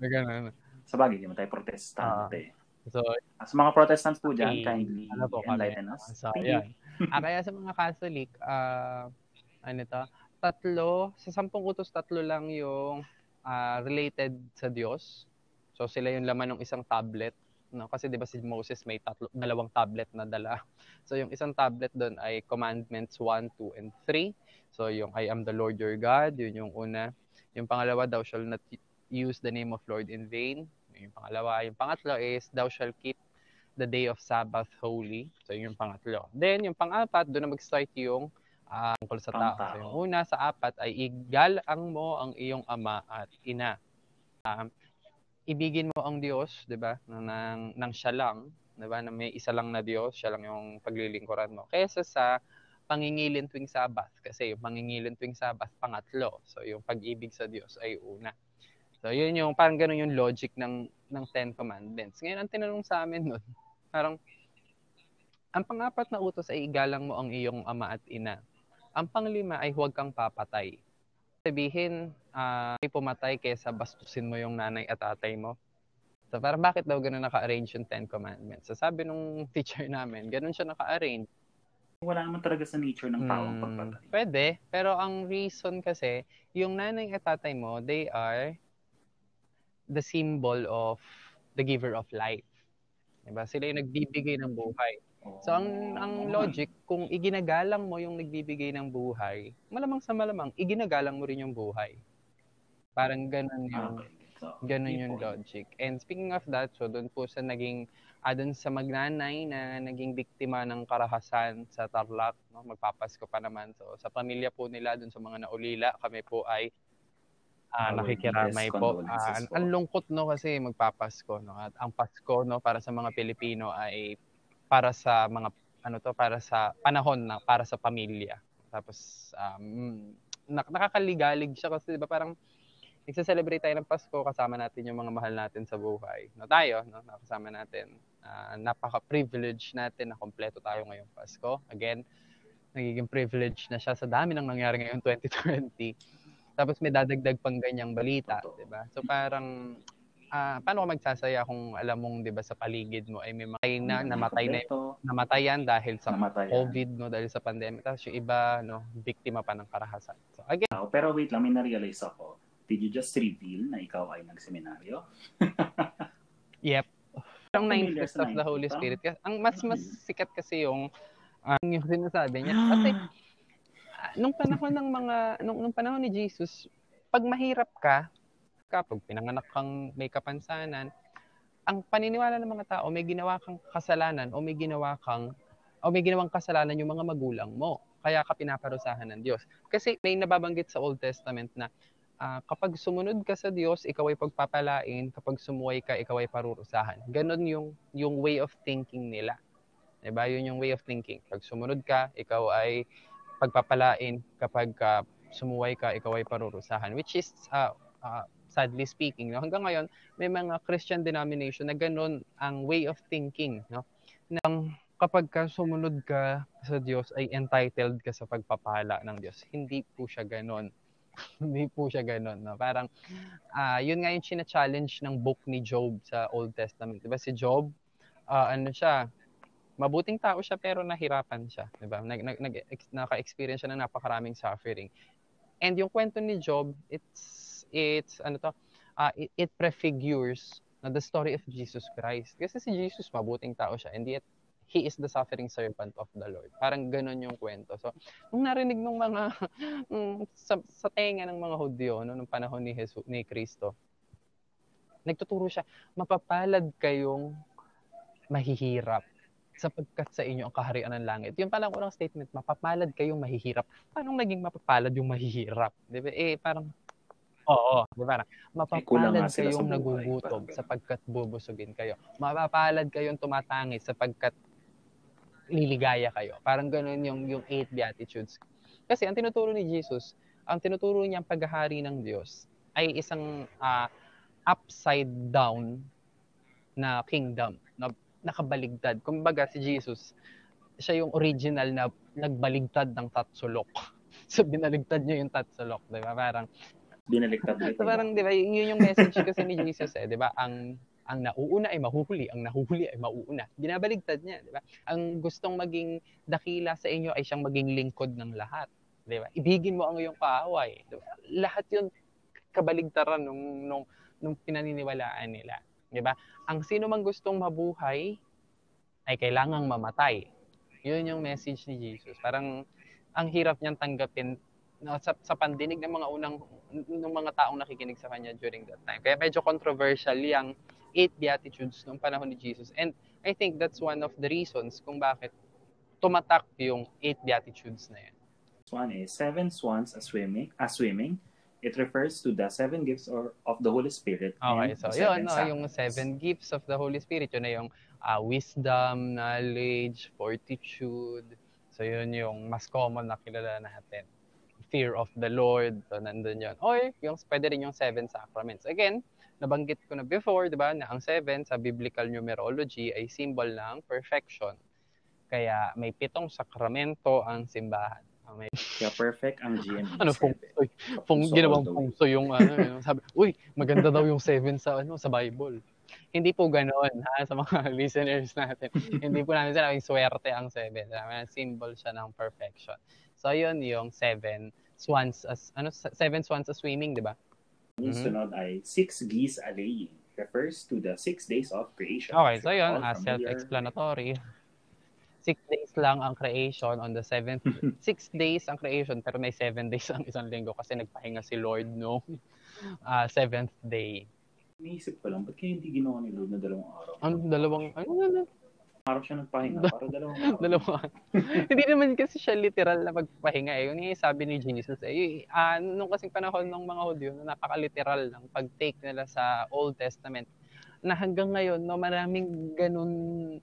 Ganun. Sa bagay, hindi mo tayo protestante. Uh, so, sa mga Protestants po dyan, kindly ano po, enlighten us. So, yan. ah, kaya sa mga Catholic, uh, ano to, tatlo, sa sampung utos, tatlo lang yung uh, related sa Diyos. So, sila yung laman ng isang tablet. No? Kasi di ba si Moses may tatlo, dalawang tablet na dala. So yung isang tablet doon ay Commandments 1, 2, and 3. So yung I am the Lord your God, yun yung una. Yung pangalawa, thou shall not use the name of Lord in vain. Yung pangalawa. Yung pangatlo is thou shall keep the day of Sabbath holy. So yun yung pangatlo. Then yung pang-apat, doon na mag-start yung uh, tungkol sa tao. So yung una sa apat ay igalang mo ang iyong ama at ina. Um, ibigin mo ang Diyos, 'di ba? Nang nang siya lang, 'di ba? Na may isa lang na Diyos, siya lang yung paglilingkuran mo. Kaysa sa pangingilin tuwing Sabat kasi yung pangingilin tuwing Sabat pangatlo. So yung pag-ibig sa Diyos ay una. So yun yung parang ganun yung logic ng ng Ten Commandments. Ngayon ang tinanong sa amin noon, parang ang pangapat na utos ay igalang mo ang iyong ama at ina. Ang panglima ay huwag kang papatay sabihin, uh, pumatay kaysa bastusin mo yung nanay at tatay mo. So, parang bakit daw ganun naka-arrange yung Ten Commandments? So, sabi nung teacher namin, ganun siya naka-arrange. Wala naman talaga sa nature ng tao ang Hmm, pagpatay. pwede. Pero ang reason kasi, yung nanay at tatay mo, they are the symbol of the giver of life. Diba? Sila yung nagbibigay ng buhay. So, ang, ang logic, kung iginagalang mo yung nagbibigay ng buhay, malamang sa malamang, iginagalang mo rin yung buhay. Parang ganun yung, Okay. So, ganun yun yung logic. And speaking of that, so doon po sa naging, ah, doon sa magnanay na naging biktima ng karahasan sa Tarlac, no? magpapasko pa naman. So, sa pamilya po nila, doon sa mga naulila, kami po ay ah, nakikiramay po. condolences Ah, ang, po. ang lungkot no kasi magpapasko no at ang Pasko no para sa mga Pilipino ay para sa mga ano to para sa panahon na para sa pamilya. Tapos um, nak- nakakaligalig siya kasi 'di ba parang nagse-celebrate tayo ng Pasko kasama natin yung mga mahal natin sa buhay. No tayo no nakasama natin. Ah, napaka-privilege natin na kompleto tayo ngayong Pasko. Again, nagiging privilege na siya sa dami ng nangyari ngayong 2020. Tapos may dadagdag pang ganyang balita. 'di ba? So parang ah paano ka magsasaya kung alam mong 'di ba sa paligid mo ay may mga na namatay na namatayan dahil sa namatay. COVID no dahil sa pandemic tapos yung iba no biktima pa ng karahasan. So again, Ah, Pero wait lang, may na-realize ako. Did you just reveal na ikaw ay nagseminaryo? yep. Ang nine gifts of the Holy. Spirit. Kasi ang mas mas sikat kasi yung ang yung sinasabi niya. Kasi ah, nung panahon ng mga nung, nung panahon ni Jesus, pag mahirap ka, kapag pinanganak kang may kapansanan, ang paniniwala ng mga tao may ginawa kang kasalanan o may ginawa kang o may ginawang kasalanan yung mga magulang mo. Kaya ka pinaparusahan ng Diyos. Kasi may nababanggit sa Old Testament na ah, kapag sumunod ka sa Diyos, ikaw ay pagpapalain. Kapag sumuway ka, ikaw ay parurusahan. Ganon yung, yung way of thinking nila. Diba? Yun yung way of thinking. Pag sumunod ka, ikaw ay pagpapalain. Kapag ah, sumuway ka, ikaw ay parurusahan. Which is, ah, ah, sadly speaking, no? hanggang ngayon, may mga Christian denomination na ganon ang way of thinking. No? Nang kapag ka sumunod ka sa Diyos, ay entitled ka sa pagpapala ng Diyos. Hindi po siya ganon. Hindi po siya ganon. No? Parang, ah yun nga yung china-challenge ng book ni Job sa Old Testament. Diba si Job, ah, ano siya, mabuting tao siya pero nahirapan siya. Diba? Nag, nag, nag, ex- naka-experience siya ng napakaraming suffering. And yung kwento ni Job, it's, it's, ano to, ah, it, it prefigures na the story of Jesus Christ. Kasi si Jesus, mabuting tao siya. And yet, he is the suffering servant of the Lord. Parang ganun yung kwento. So, nung narinig ng mga, sa, sa tenga ng mga Hudyo, no, nung panahon ni, Jesus, ni Kristo, nagtuturo siya, mapapalad kayong mahihirap sapagkat sa inyo ang kaharian ng langit. Yung palang unang statement, mapapalad kayong mahihirap. Paano naging mapapalad yung mahihirap? Di ba? Eh, parang, oo, di ba? Eh, Mapapalad sa kayong buhay. nagugutom Parang- sapagkat bubusugin kayo. Mapapalad kayong tumatangis sapagkat liligaya kayo. Parang ganun yung, yung eight beatitudes. Kasi ang tinuturo ni Jesus, ang tinuturo niyang paghahari ng Diyos ay isang ah, upside down na kingdom, na nakabaligtad. Kumbaga si Jesus, siya yung original na nagbaligtad ng tatsulok. so binaligtad niya yung tatsulok, 'di ba? Parang Binaliktad. So parang 'di ba, yun yun yung message kasi ni Jesus eh, 'di ba? Ang ang nauuna ay mahuhuli, ang nahuhuli ay mauuna. Binabaligtad niya, 'di ba? Ang gustong maging dakila sa inyo ay siyang maging lingkod ng lahat, 'di ba? Ibigin mo ang iyong kaaway. 'di ba? Lahat 'yun kabaligtaran nung nung nung pinaniniwalaan nila, 'di ba? Ang sino mang gustong mabuhay ay kailangang mamatay. Yun yung message ni Jesus. Parang ang hirap niyang tanggapin no, sa, sa pandinig ng mga unang ng mga taong nakikinig sa kanya during that time. Kaya medyo controversial yung eight beatitudes nung panahon ni Jesus. And I think that's one of the reasons kung bakit tumatak yung eight beatitudes na yan. One is seven swans a swimming. A swimming. It refers to the seven gifts or of the Holy Spirit. Okay, so yun, no, yung seven gifts of the Holy Spirit, yun na yung ah, wisdom, knowledge, fortitude. So yun yung mas common na kilala natin. Fear of the Lord, so nandun yun. Or yung, pwede rin yung seven sacraments. Again, nabanggit ko na before, di ba, na ang seven sa biblical numerology ay symbol ng perfection. Kaya may pitong sakramento ang simbahan. Ah, May Kaya perfect ang GMA. ano feng seven. shui, feng, So, ginawang shui yung ano, yun. sabi, uy, maganda daw yung seven sa ano sa Bible. Hindi po ganoon ha sa mga listeners natin. Hindi po namin sinabing swerte ang seven. Sabi, symbol siya ng perfection. So yun yung seven swans as ano seven swans as swimming, di ba? Yung mm-hmm. sunod ay six geese a laying refers to the six days of creation. Okay, so yun, uh, self-explanatory. Six days lang ang creation on the seventh. six days ang creation, pero may seven days ang isang linggo kasi nagpahinga si Lord no uh, seventh day. Naisip ko lang, ba't kaya hindi ginawa ni Lord na dalawang araw? Ano, dalawang, ano, ano, araw siya nagpahinga, para dalawang araw. dalawang Hindi naman kasi siya literal na magpahinga eh. Yung sabi ni Jesus eh, uh, nung kasing panahon ng mga Hudyo, na napaka-literal ng pag-take nila sa Old Testament, na hanggang ngayon no maraming ganun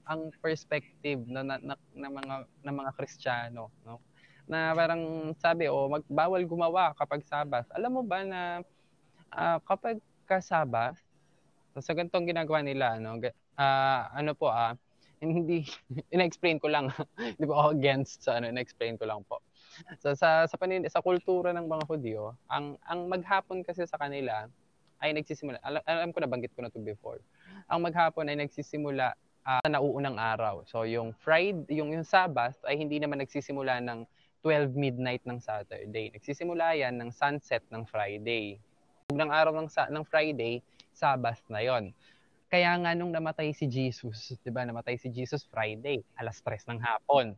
ang perspective no, na, na, na mga na mga Kristiyano no na parang sabi o oh, magbawal gumawa kapag Sabbath alam mo ba na uh, kapag kasaba, sa ganitong ginagawa nila, no, uh, ano po, ah, hindi, ina-explain ko lang. Hindi po ako against sa ano, ina-explain ko lang po. So, sa, sa, panin, sa kultura ng mga Hudyo, ang, ang maghapon kasi sa kanila ay nagsisimula, alam, alam ko na, banggit ko na to before. Ang maghapon ay nagsisimula uh, sa nauunang araw. So, yung Friday, yung, yung Sabbath ay hindi naman nagsisimula ng 12 midnight ng Saturday. Nagsisimula yan ng sunset ng Friday ng araw ng, ng Friday, Sabbath na yon. Kaya nga nung namatay si Jesus, 'di ba? Namatay si Jesus Friday, alas 3 ng hapon.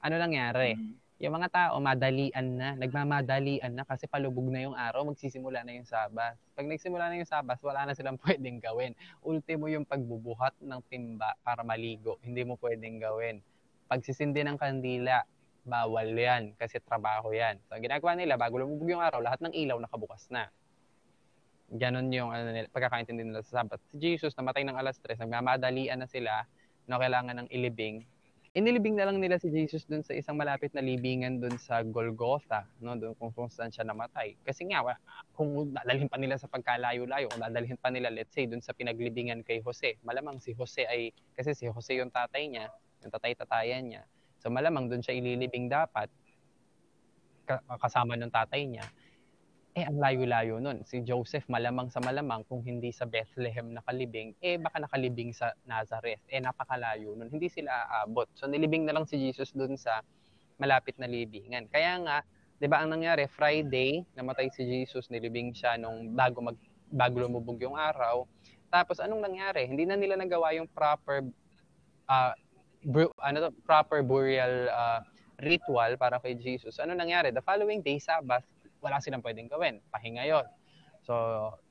Ano nangyari? Mm-hmm. Yung mga tao madalian na, nagmamadalian na kasi palubog na yung araw, magsisimula na yung Sabbath. Pag nagsimula na yung Sabbath, wala na silang pwedeng gawin. Ultimo yung pagbubuhat ng timba para maligo, hindi mo pwedeng gawin. Pagsisindi ng kandila, bawal yan kasi trabaho yan. So, ginagawa nila, bago lumubog yung araw, lahat ng ilaw nakabukas na. Ganon yung ano, nila, pagkakaintindi nila sa Sabat. Si Jesus, namatay ng alas 3, nagmamadalian na sila na kailangan ng ilibing. Inilibing na lang nila si Jesus dun sa isang malapit na libingan dun sa Golgotha, no? Doon kung, kung saan siya namatay. Kasi nga, kung dadalhin pa nila sa pagkalayo-layo, kung dadalhin pa nila, let's say, dun sa pinaglibingan kay Jose, malamang si Jose ay, kasi si Jose yung tatay niya, yung tatay-tatayan niya. So malamang dun siya ililibing dapat, kasama ng tatay niya. Eh, ang layo-layo nun. Si Joseph, malamang sa malamang, kung hindi sa Bethlehem nakalibing, eh, baka nakalibing sa Nazareth. Eh, napakalayo nun. Hindi sila aabot. So, nilibing na lang si Jesus dun sa malapit na libingan. Kaya nga, di ba ang nangyari, Friday, namatay si Jesus, nilibing siya nung bago, mag, bago lumubog yung araw. Tapos, anong nangyari? Hindi na nila nagawa yung proper, uh, bur- ano to, proper burial uh, ritual para kay Jesus. Ano nangyari? The following day, Sabbath, wala silang pwedeng gawin. Pahinga yon. So,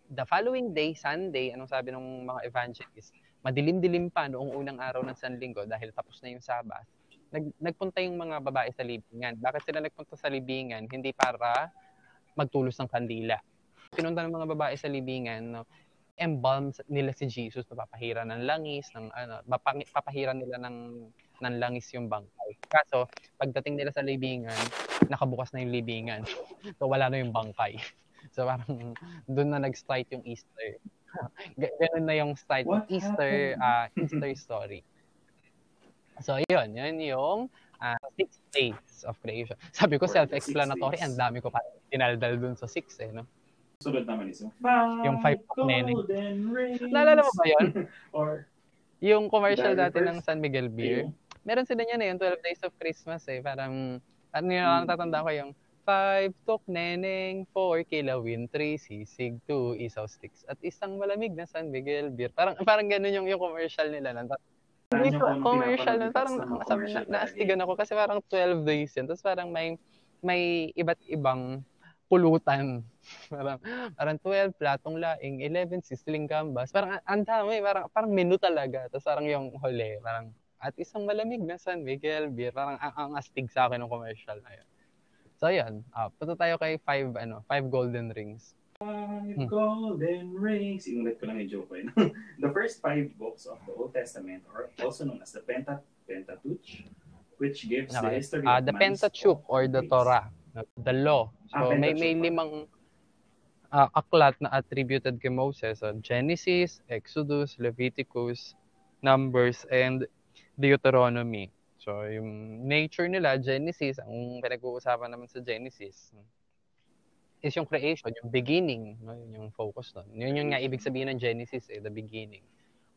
the following day, Sunday, anong sabi ng mga evangelists, madilim-dilim pa noong unang araw ng San Linggo dahil tapos na yung Sabbath, nag, nagpunta yung mga babae sa libingan. Bakit sila nagpunta sa libingan? Hindi para magtulos ng kandila. Pinunta ng mga babae sa libingan, no, embalm nila si Jesus, papahiran ng langis, ng ano, papahiran nila ng ng langis yung bangkay. Kaso, pagdating nila sa libingan, nakabukas na yung libingan. so, wala na yung bangkay. So, parang doon na nag-start yung Easter. Ganun na yung start ng Easter, uh, Easter story. So, yun. Yun yung uh, six days of creation. Sabi ko, self-explanatory. Ang dami ko pa dinaldal dun sa six eh, no? Sunod naman is yung yung five nene. Naalala mo ba yun? Or yung commercial dati ng San Miguel Beer. Meron sila niyan eh, yung 12 Days of Christmas eh. Parang, ano yung hmm. natatanda ko yung 5 tok neneng, 4 kilawin, 3 sisig, 2 isaw sticks, at isang malamig na San Miguel beer. Parang parang ganun yung, yung commercial nila. Nun. Hindi ko commercial nun. Parang sabi na, naastigan ako kasi parang 12 days yan. Tapos parang may may iba't ibang pulutan. parang, parang 12 platong laing, 11 sisling gambas. Parang ang dami, parang, parang menu talaga. Tapos parang yung huli, parang at isang malamig na San Miguel beer. Parang ang, ang astig sa akin ng commercial na yun. So yan, uh, punta tayo kay five, ano, five golden rings. Five hmm. golden rings. Inulit ko lang yung joke ko yun. the first five books of the Old Testament are also known as the Penta, Pentateuch, which gives okay. the history uh, of The Pentateuch or the Torah the law. So ah, may may limang uh, aklat na attributed kay Moses, so Genesis, Exodus, Leviticus, Numbers and Deuteronomy. So yung nature nila Genesis, ang pinag-uusapan naman sa Genesis. is yung creation, yung beginning, no? yun yung focus nun. Yun yung nga ibig sabihin ng Genesis, eh, the beginning.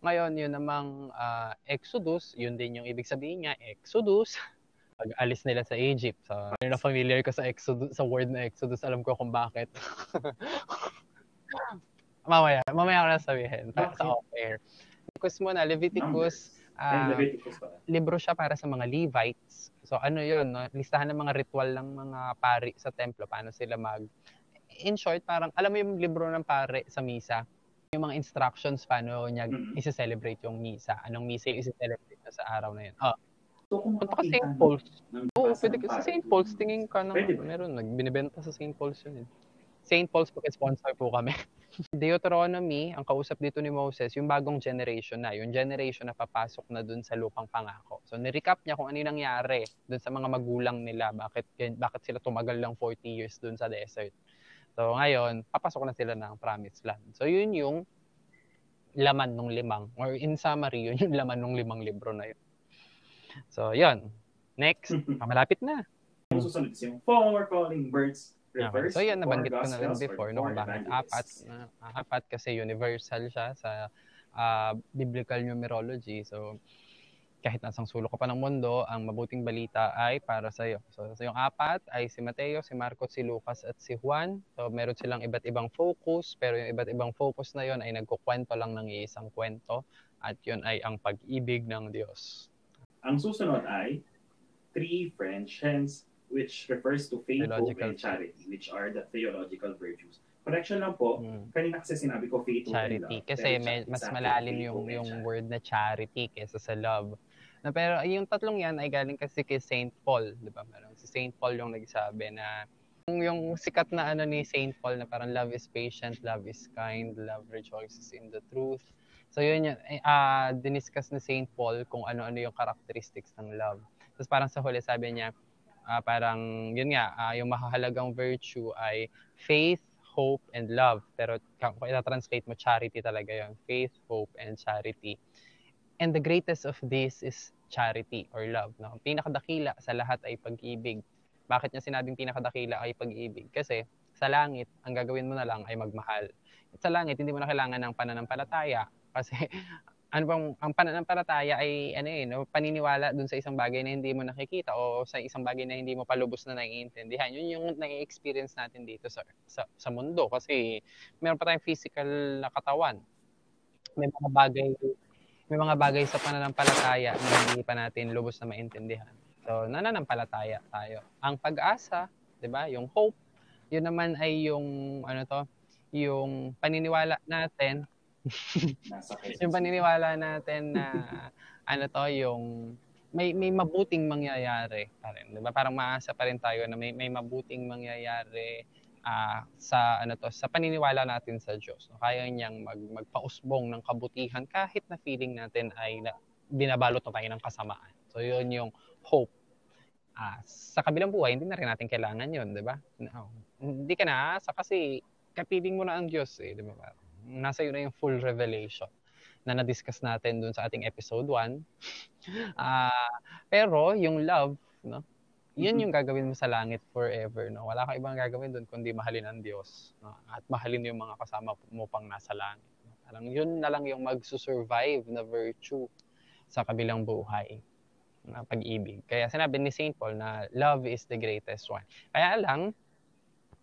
Ngayon, yun namang uh, Exodus, yun din yung ibig sabihin niya, Exodus, pag alis nila sa Egypt. So, na familiar ko sa Exodus, sa word na Exodus, alam ko kung bakit. mamaya, mamaya ko na sabihin, para sa off-air. Leviticus muna, Leviticus, uh, libro siya para sa mga Levites. So ano yun, no? listahan ng mga ritual ng mga pari sa templo, paano sila mag... In short, parang, alam mo yung libro ng pare sa misa, yung mga instructions paano niya mm-hmm. isi-celebrate yung misa. Anong misa yung isi-celebrate na sa araw na yun. Oh. So, kung Punta ka St. Paul's. Oo, pwede ka. Sa St. Paul's, tingin ka ng, meron, nagbinibenta sa St. Paul's yun. Eh. St. Paul's, sponsor po kami. Deuteronomy, ang kausap dito ni Moses, yung bagong generation na, yung generation na papasok na dun sa lupang pangako. So, nirecap niya kung ano yung nangyari dun sa mga magulang nila, bakit, bakit sila tumagal lang 40 years dun sa desert. So, ngayon, papasok na sila ng promised land. So, yun yung laman ng limang, or in summary, yun yung laman ng limang libro na yun. So, yun. Next, malapit na. Susunod yung Four Calling Birds reverse. Okay. So yan, nabanggit ko na rin before, no, bakit apat. Uh, apat kasi universal siya sa uh, biblical numerology. So, kahit nasang sulok ka pa ng mundo, ang mabuting balita ay para sa iyo. So, so yung apat ay si Mateo, si Marcos, si Lucas at si Juan. So meron silang iba't ibang focus, pero yung iba't ibang focus na yon ay nagkukwento lang ng isang kwento at yun ay ang pag-ibig ng Diyos. Ang susunod ay three French hens which refers to faith, hope, and charity, which are the theological virtues. Correction lang po, hmm. kanina kasi sinabi ko faith, charity. hope, and love. Kasi may, mas malalim faith, yung, yung word na charity kaysa sa love. Na, pero yung tatlong yan ay galing kasi kay Saint Paul, di ba? Meron si Saint Paul yung nagsabi na yung, yung sikat na ano ni Saint Paul na parang love is patient, love is kind, love rejoices in the truth. So yun yun, uh, diniscuss ni Saint Paul kung ano-ano yung characteristics ng love. Tapos parang sa huli sabi niya, uh, parang yun nga, uh, yung mahalagang virtue ay faith, hope, and love. Pero kung ita-translate mo, charity talaga yon Faith, hope, and charity. And the greatest of this is charity or love. No? Pinakadakila sa lahat ay pag-ibig. Bakit niya sinabing pinakadakila ay pag-ibig? Kasi sa langit, ang gagawin mo na lang ay magmahal. Sa langit, hindi mo na kailangan ng pananampalataya. Kasi ano bang ang pananampalataya ay ano eh no paniniwala dun sa isang bagay na hindi mo nakikita o sa isang bagay na hindi mo pa lubos na naiintindihan. Yun yung nai-experience natin dito sa, sa sa mundo kasi meron pa tayong physical na katawan. May mga bagay may mga bagay sa pananampalataya na hindi pa natin lubos na maintindihan. So nananampalataya tayo. Ang pag-asa 'di ba yung hope yun naman ay yung ano to yung paniniwala natin yung paniniwala natin na ano to, yung may may mabuting mangyayari pa rin, 'di ba? Parang maasa pa rin tayo na may may mabuting mangyayari uh, sa ano to, sa paniniwala natin sa Diyos. No? Kaya niyang mag magpausbong ng kabutihan kahit na feeling natin ay na, binabalot na tayo ng kasamaan. So 'yun yung hope. Uh, sa kabilang buhay, hindi na rin natin kailangan 'yun, 'di ba? No. Hindi ka na sa kasi kapiling mo na ang Diyos eh, 'di ba? Nasa iyo na yung full revelation na na-discuss natin dun sa ating episode 1. Uh, ah, pero yung love, no? Yun yung gagawin mo sa langit forever, no? Wala kang ibang gagawin doon kundi mahalin ang Diyos, no? At mahalin yung mga kasama mo pang nasa langit. No? Parang yun na lang yung magsusurvive na virtue sa kabilang buhay na pag-ibig. Kaya sinabi ni St. Paul na love is the greatest one. Kaya lang,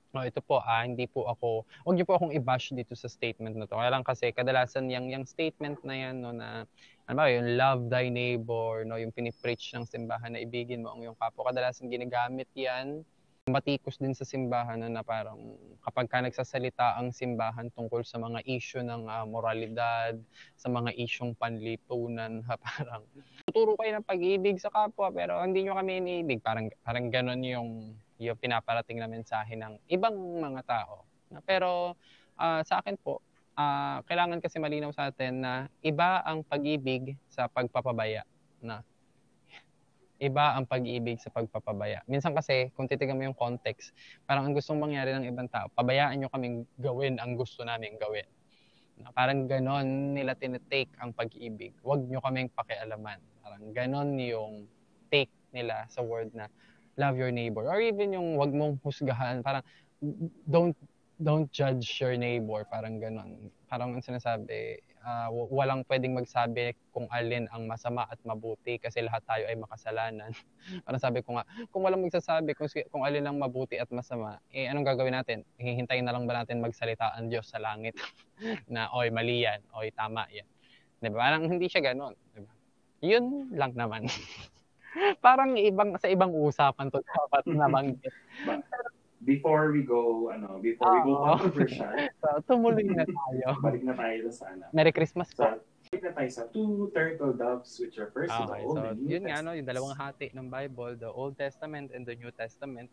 No, ito po, ah, hindi po ako, huwag niyo po akong i-bash dito sa statement na to. Kaya lang kasi kadalasan yung, yung statement na yan, no, na, ano ba, yung love thy neighbor, no, yung pinipreach ng simbahan na ibigin mo ang iyong kapwa. Kadalasan ginagamit yan, matikos din sa simbahan na, na parang kapag ka nagsasalita ang simbahan tungkol sa mga issue ng uh, moralidad, sa mga isyong panlipunan, ha, parang tuturo kayo ng pag-ibig sa kapwa pero hindi nyo kami iniibig. Parang, parang ganon yung yung pinaparating na mensahe ng ibang mga tao. Pero uh, sa akin po, uh, kailangan kasi malinaw sa atin na iba ang pag-ibig sa pagpapabaya. Na iba ang pag-ibig sa pagpapabaya. Minsan kasi, kung titigan mo yung context, parang ang gustong mangyari ng ibang tao, pabayaan nyo kaming gawin ang gusto namin gawin. Na parang ganon nila tinitake ang pag-ibig. Huwag nyo kaming pakialaman. Parang ganon yung take nila sa word na love your neighbor. Or even yung wag mong husgahan, parang don't don't judge your neighbor, parang ganon. Parang ang sinasabi, uh, walang pwedeng magsabi kung alin ang masama at mabuti kasi lahat tayo ay makasalanan. parang sabi ko nga, kung walang magsasabi kung, kung alin ang mabuti at masama, eh anong gagawin natin? Hihintayin na lang ba natin magsalita ang Diyos sa langit na, oy, mali yan, oy, tama yan. Diba? Parang hindi siya ganon. Diba? Yun lang naman. parang ibang sa ibang usapan to dapat nabanggit before we go, ano, before oh. we go controversial. so, tumuloy na tayo. balik na tayo sa ano. Merry Christmas po. So, balik na tayo sa two turtle doves which are first okay, the Old so, and New yun nga, no, yung dalawang hati ng Bible, the Old Testament and the New Testament.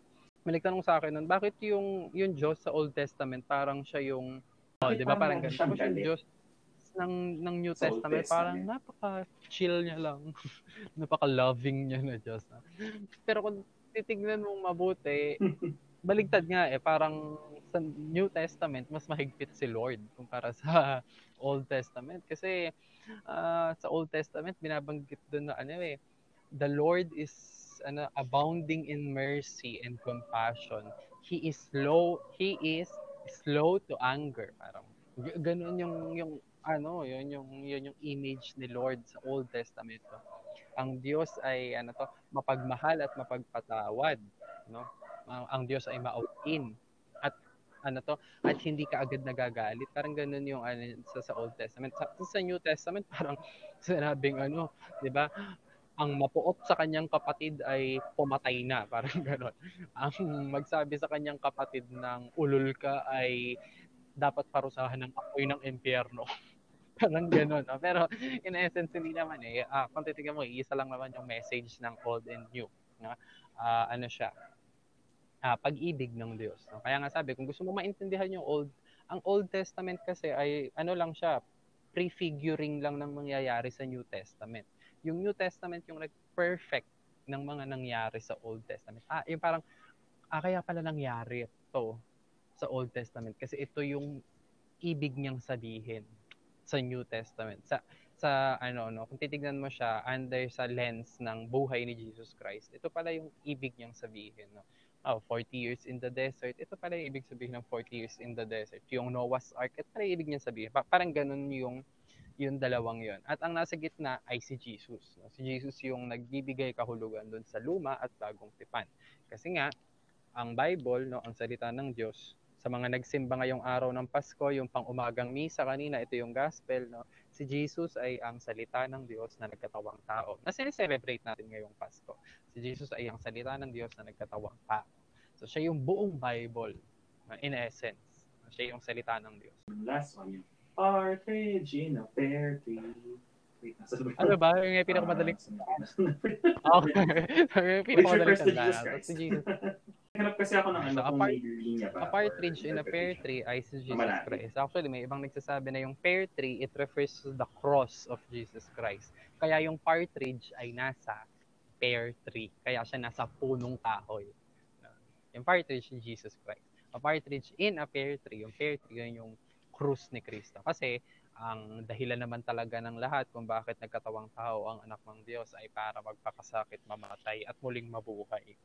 May nagtanong sa akin nun, bakit yung yung Diyos sa Old Testament parang siya yung oh, 'di ba parang ganun. Tapos yung Diyos ng ng New Testament, Testament, parang napaka-chill niya lang. napaka-loving niya na Diyos. Pero kung titignan mong mabuti, baligtad nga eh, parang sa New Testament, mas mahigpit si Lord kumpara sa Old Testament. Kasi uh, sa Old Testament, binabanggit doon na ano eh, the Lord is ano, abounding in mercy and compassion. He is slow, he is slow to anger. Parang ganun yung yung ano, yun yung yun yung image ni Lord sa Old Testament. No? Ang Diyos ay ano to, mapagmahal at mapagpatawad, no? ang, ang Diyos ay mauin at ano to at hindi ka agad nagagalit parang ganun yung ano sa, sa Old Testament sa, sa New Testament parang sinabing ano 'di ba ang mapuot sa kanyang kapatid ay pumatay na, parang gano'n. Ang magsabi sa kanyang kapatid ng ulul ka ay dapat parusahan ng apoy ng impyerno. parang gano'n. No? Pero in essence, hindi naman eh. Uh, kung titignan mo, isa lang naman yung message ng old and new. No? Uh, ano siya, uh, pag-ibig ng Diyos. No? Kaya nga sabi, kung gusto mo maintindihan yung Old, ang Old Testament kasi ay ano lang siya, prefiguring lang ng mangyayari sa New Testament. Yung New Testament yung nag-perfect ng mga nangyari sa Old Testament. Ah, yung parang, ah, kaya pala nangyari ito sa Old Testament kasi ito yung ibig niyang sabihin sa New Testament. Sa sa ano no, kung titingnan mo siya under sa lens ng buhay ni Jesus Christ, ito pala yung ibig niyang sabihin, no oh, 40 years in the desert. Ito pala yung ibig sabihin ng 40 years in the desert. Yung Noah's Ark, ito pala yung ibig niya sabihin. Pa- parang ganun yung yung dalawang yon. At ang nasa gitna ay si Jesus. No? Si Jesus yung nagbibigay kahulugan doon sa luma at bagong tipan. Kasi nga, ang Bible, no, ang salita ng Diyos, sa mga nagsimba ngayong araw ng Pasko, yung pang-umagang misa kanina, ito yung gospel, no? Si Jesus ay ang salita ng Diyos na nagkatawang tao. Na celebrate natin ngayong Pasko. Si Jesus ay ang salita ng Diyos na nagkatawang tao. So siya yung buong Bible in essence. Siya yung salita ng Diyos. Last one yung partridge in a pear tree. Wait, nasa ba? Ano ba? Yung pinakamadaling uh, Okay. yung pinakamadaling tanda. Si Jesus. Hanap kasi ako ng ano so, kung part, may linya ba. A partridge in a pear tree ay si Jesus Christ. Actually, may ibang nagsasabi na yung pear tree, it refers to the cross of Jesus Christ. Kaya yung partridge ay nasa pear tree. Kaya siya nasa punong kahoy. Yung partridge ni Jesus Christ. A partridge in a pear tree. Yung pear tree, yun yung krus ni Kristo. Kasi ang dahilan naman talaga ng lahat kung bakit nagkatawang tao ang anak ng Diyos ay para magpakasakit, mamatay at muling mabuhay.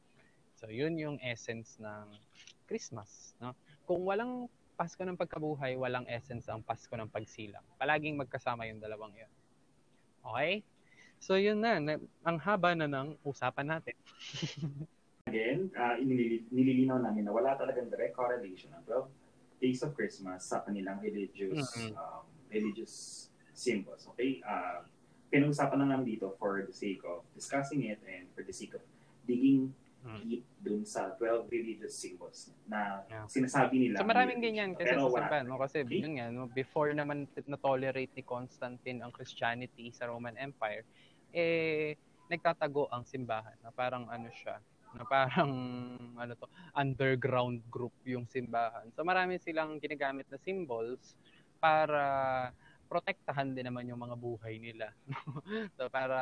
So yun yung essence ng Christmas, no? Kung walang Pasko ng pagkabuhay, walang essence ang Pasko ng pagsilang. Palaging magkasama yung dalawang yun. Okay? So yun na, na ang haba na ng usapan natin. Again, uh, nililinaw namin na wala talagang direct correlation ng 12 days of Christmas sa kanilang religious mm-hmm. um, religious symbols. Okay? Uh, pinag-usapan lang namin dito for the sake of discussing it and for the sake of digging mm. deep dun sa 12 religious symbols na yeah. sinasabi nila. So maraming ganyan kasi sa simbahan, no? Kasi okay? yun nga, no? before naman na-tolerate ni Constantine ang Christianity sa Roman Empire, eh, nagtatago ang simbahan na parang ano siya, na parang ano to, underground group yung simbahan. So marami silang ginagamit na symbols para protektahan din naman yung mga buhay nila. so para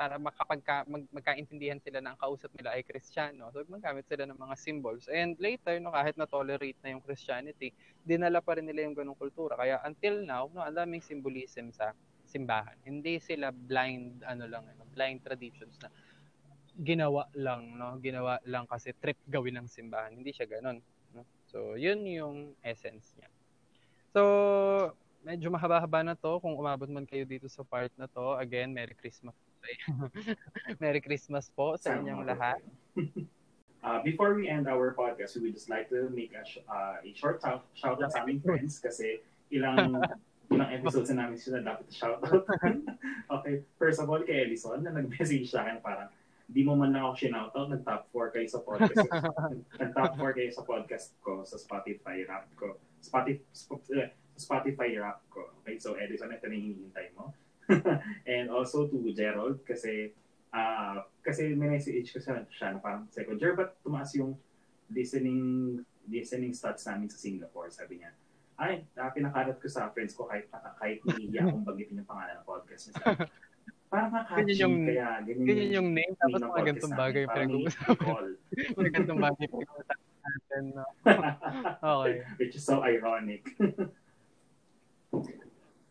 para makapagka mag, magkaintindihan sila na ang kausap nila ay Kristiyano. So magamit sila ng mga symbols. And later no kahit na tolerate na yung Christianity, dinala pa rin nila yung ganung kultura. Kaya until now, no, ang daming symbolism sa simbahan. Hindi sila blind ano lang, ano, blind traditions na ginawa lang, no? Ginawa lang kasi trip gawin ng simbahan. Hindi siya ganoon, no? So, yun yung essence niya. So, medyo mahaba-haba na to. Kung umabot man kayo dito sa part na to, again, Merry Christmas. Merry Christmas po sa inyong lahat. Uh, before we end our podcast, we would just like to make a, sh- uh, a short shout, shout out sa aming friends kasi ilang ilang episodes na namin sila dapat shout out. okay, first of all, kay Ellison na nag-message sa akin parang di mo man lang ako shinout out, nag-top 4 kayo sa podcast. nag-top 4 kayo sa podcast ko, sa Spotify rap ko. Spotify, eh, Spotify rap ko. Okay, so Edison, ito na yung hinihintay mo. And also to Gerald, kasi uh, kasi may message ko sa siya na parang second year, but tumaas yung listening listening stats namin sa Singapore, sabi niya. Ay, uh, pinakalat ko sa friends ko kahit, kahit niya akong bagitin yung pangalan ng podcast niya. Parang makakatchy, ganyan yung, kaya ganyan, ganyan yung name, tapos mga gantong bagay pinag-uusapan. mga gantong bagay pinag-uusapan natin. No? okay. Which is so ironic.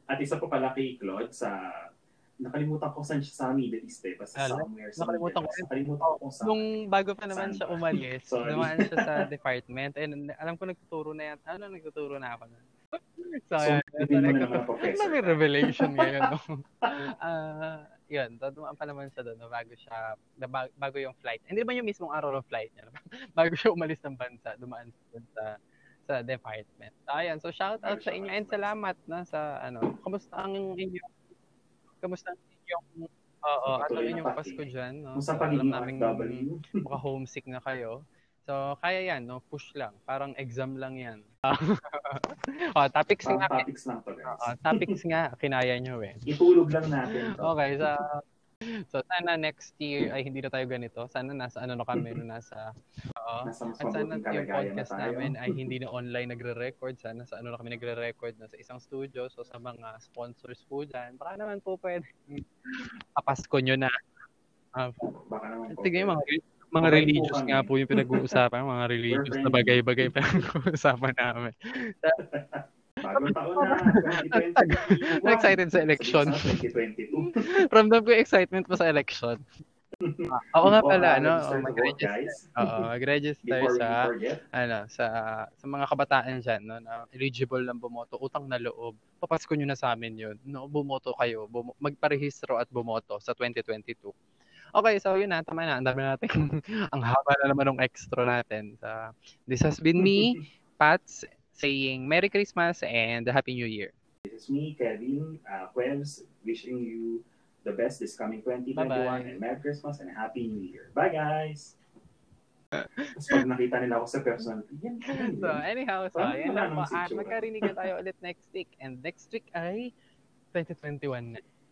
At isa pa pala kay Claude sa nakalimutan ko saan siya sa Middle East eh. Basta Alam, somewhere sa nakalimutan ko. Nakalimutan ko kung saan. Nung bago pa naman siya umalis, dumaan siya sa department. And alam ko nagtuturo na yan. Ano, nagtuturo na ako na. So, So, yun, na naman professor. Ang dami revelation ngayon. No? Ah, yun, dumaan pa naman siya doon no, bago siya, bago yung flight. Hindi ba yung mismong araw ng flight niya? no? bago siya umalis ng bansa, dumaan siya dun sa sa department. So, ayan. So, shout out sa inyo and salamat na sa ano. Kamusta ang inyo? Kamusta ang inyong Oo, ano inyong. Pasko dyan? No? So, alam OFW. baka homesick na kayo. So, kaya yan, no? Push lang. Parang exam lang yan. oh, topics Parang nga. topics lang to guys. Oo, topics nga, kinaya nyo eh. Itulog lang natin to. Okay, so, so sana next year ay hindi na tayo ganito. Sana nasa ano na kami, no, nasa, oo. At sana yung na podcast tayo. namin ay hindi na online nagre-record. Sana sa ano na kami nagre-record na sa isang studio. So sa mga sponsors po dyan, baka naman po pwede kapasko nyo na. Ah, Baka naman po. Sige, mga mga religious nga po yung pinag-uusapan, mga religious na bagay-bagay pinag-uusapan namin. Bagong taon na. 2021. Excited sa election. Sa 2022. Ramdam ko excitement mo sa election. Oo nga pala, uh, ano, register oh, mag-register. Oo, mag-register sa ano, sa sa mga kabataan diyan, no, na eligible lang bumoto, utang na loob. Papasko niyo na sa amin 'yun. No, bumoto kayo, bum- magparehistro at bumoto sa 2022. Okay, so yun na, tama na. Ang dami natin. ang haba na naman ng extra natin. So, this has been me, Pats, saying Merry Christmas and Happy New Year. This is me, Kevin uh, wishing you the best this coming 2021 Bye-bye. and Merry Christmas and Happy New Year. Bye, guys! Tapos pag nakita nila ako sa personal, yan, yan, So, yan. anyhow, so, Parang wala lang po. At sitsura. magkarinig na tayo ulit next week. And next week ay 2021 na.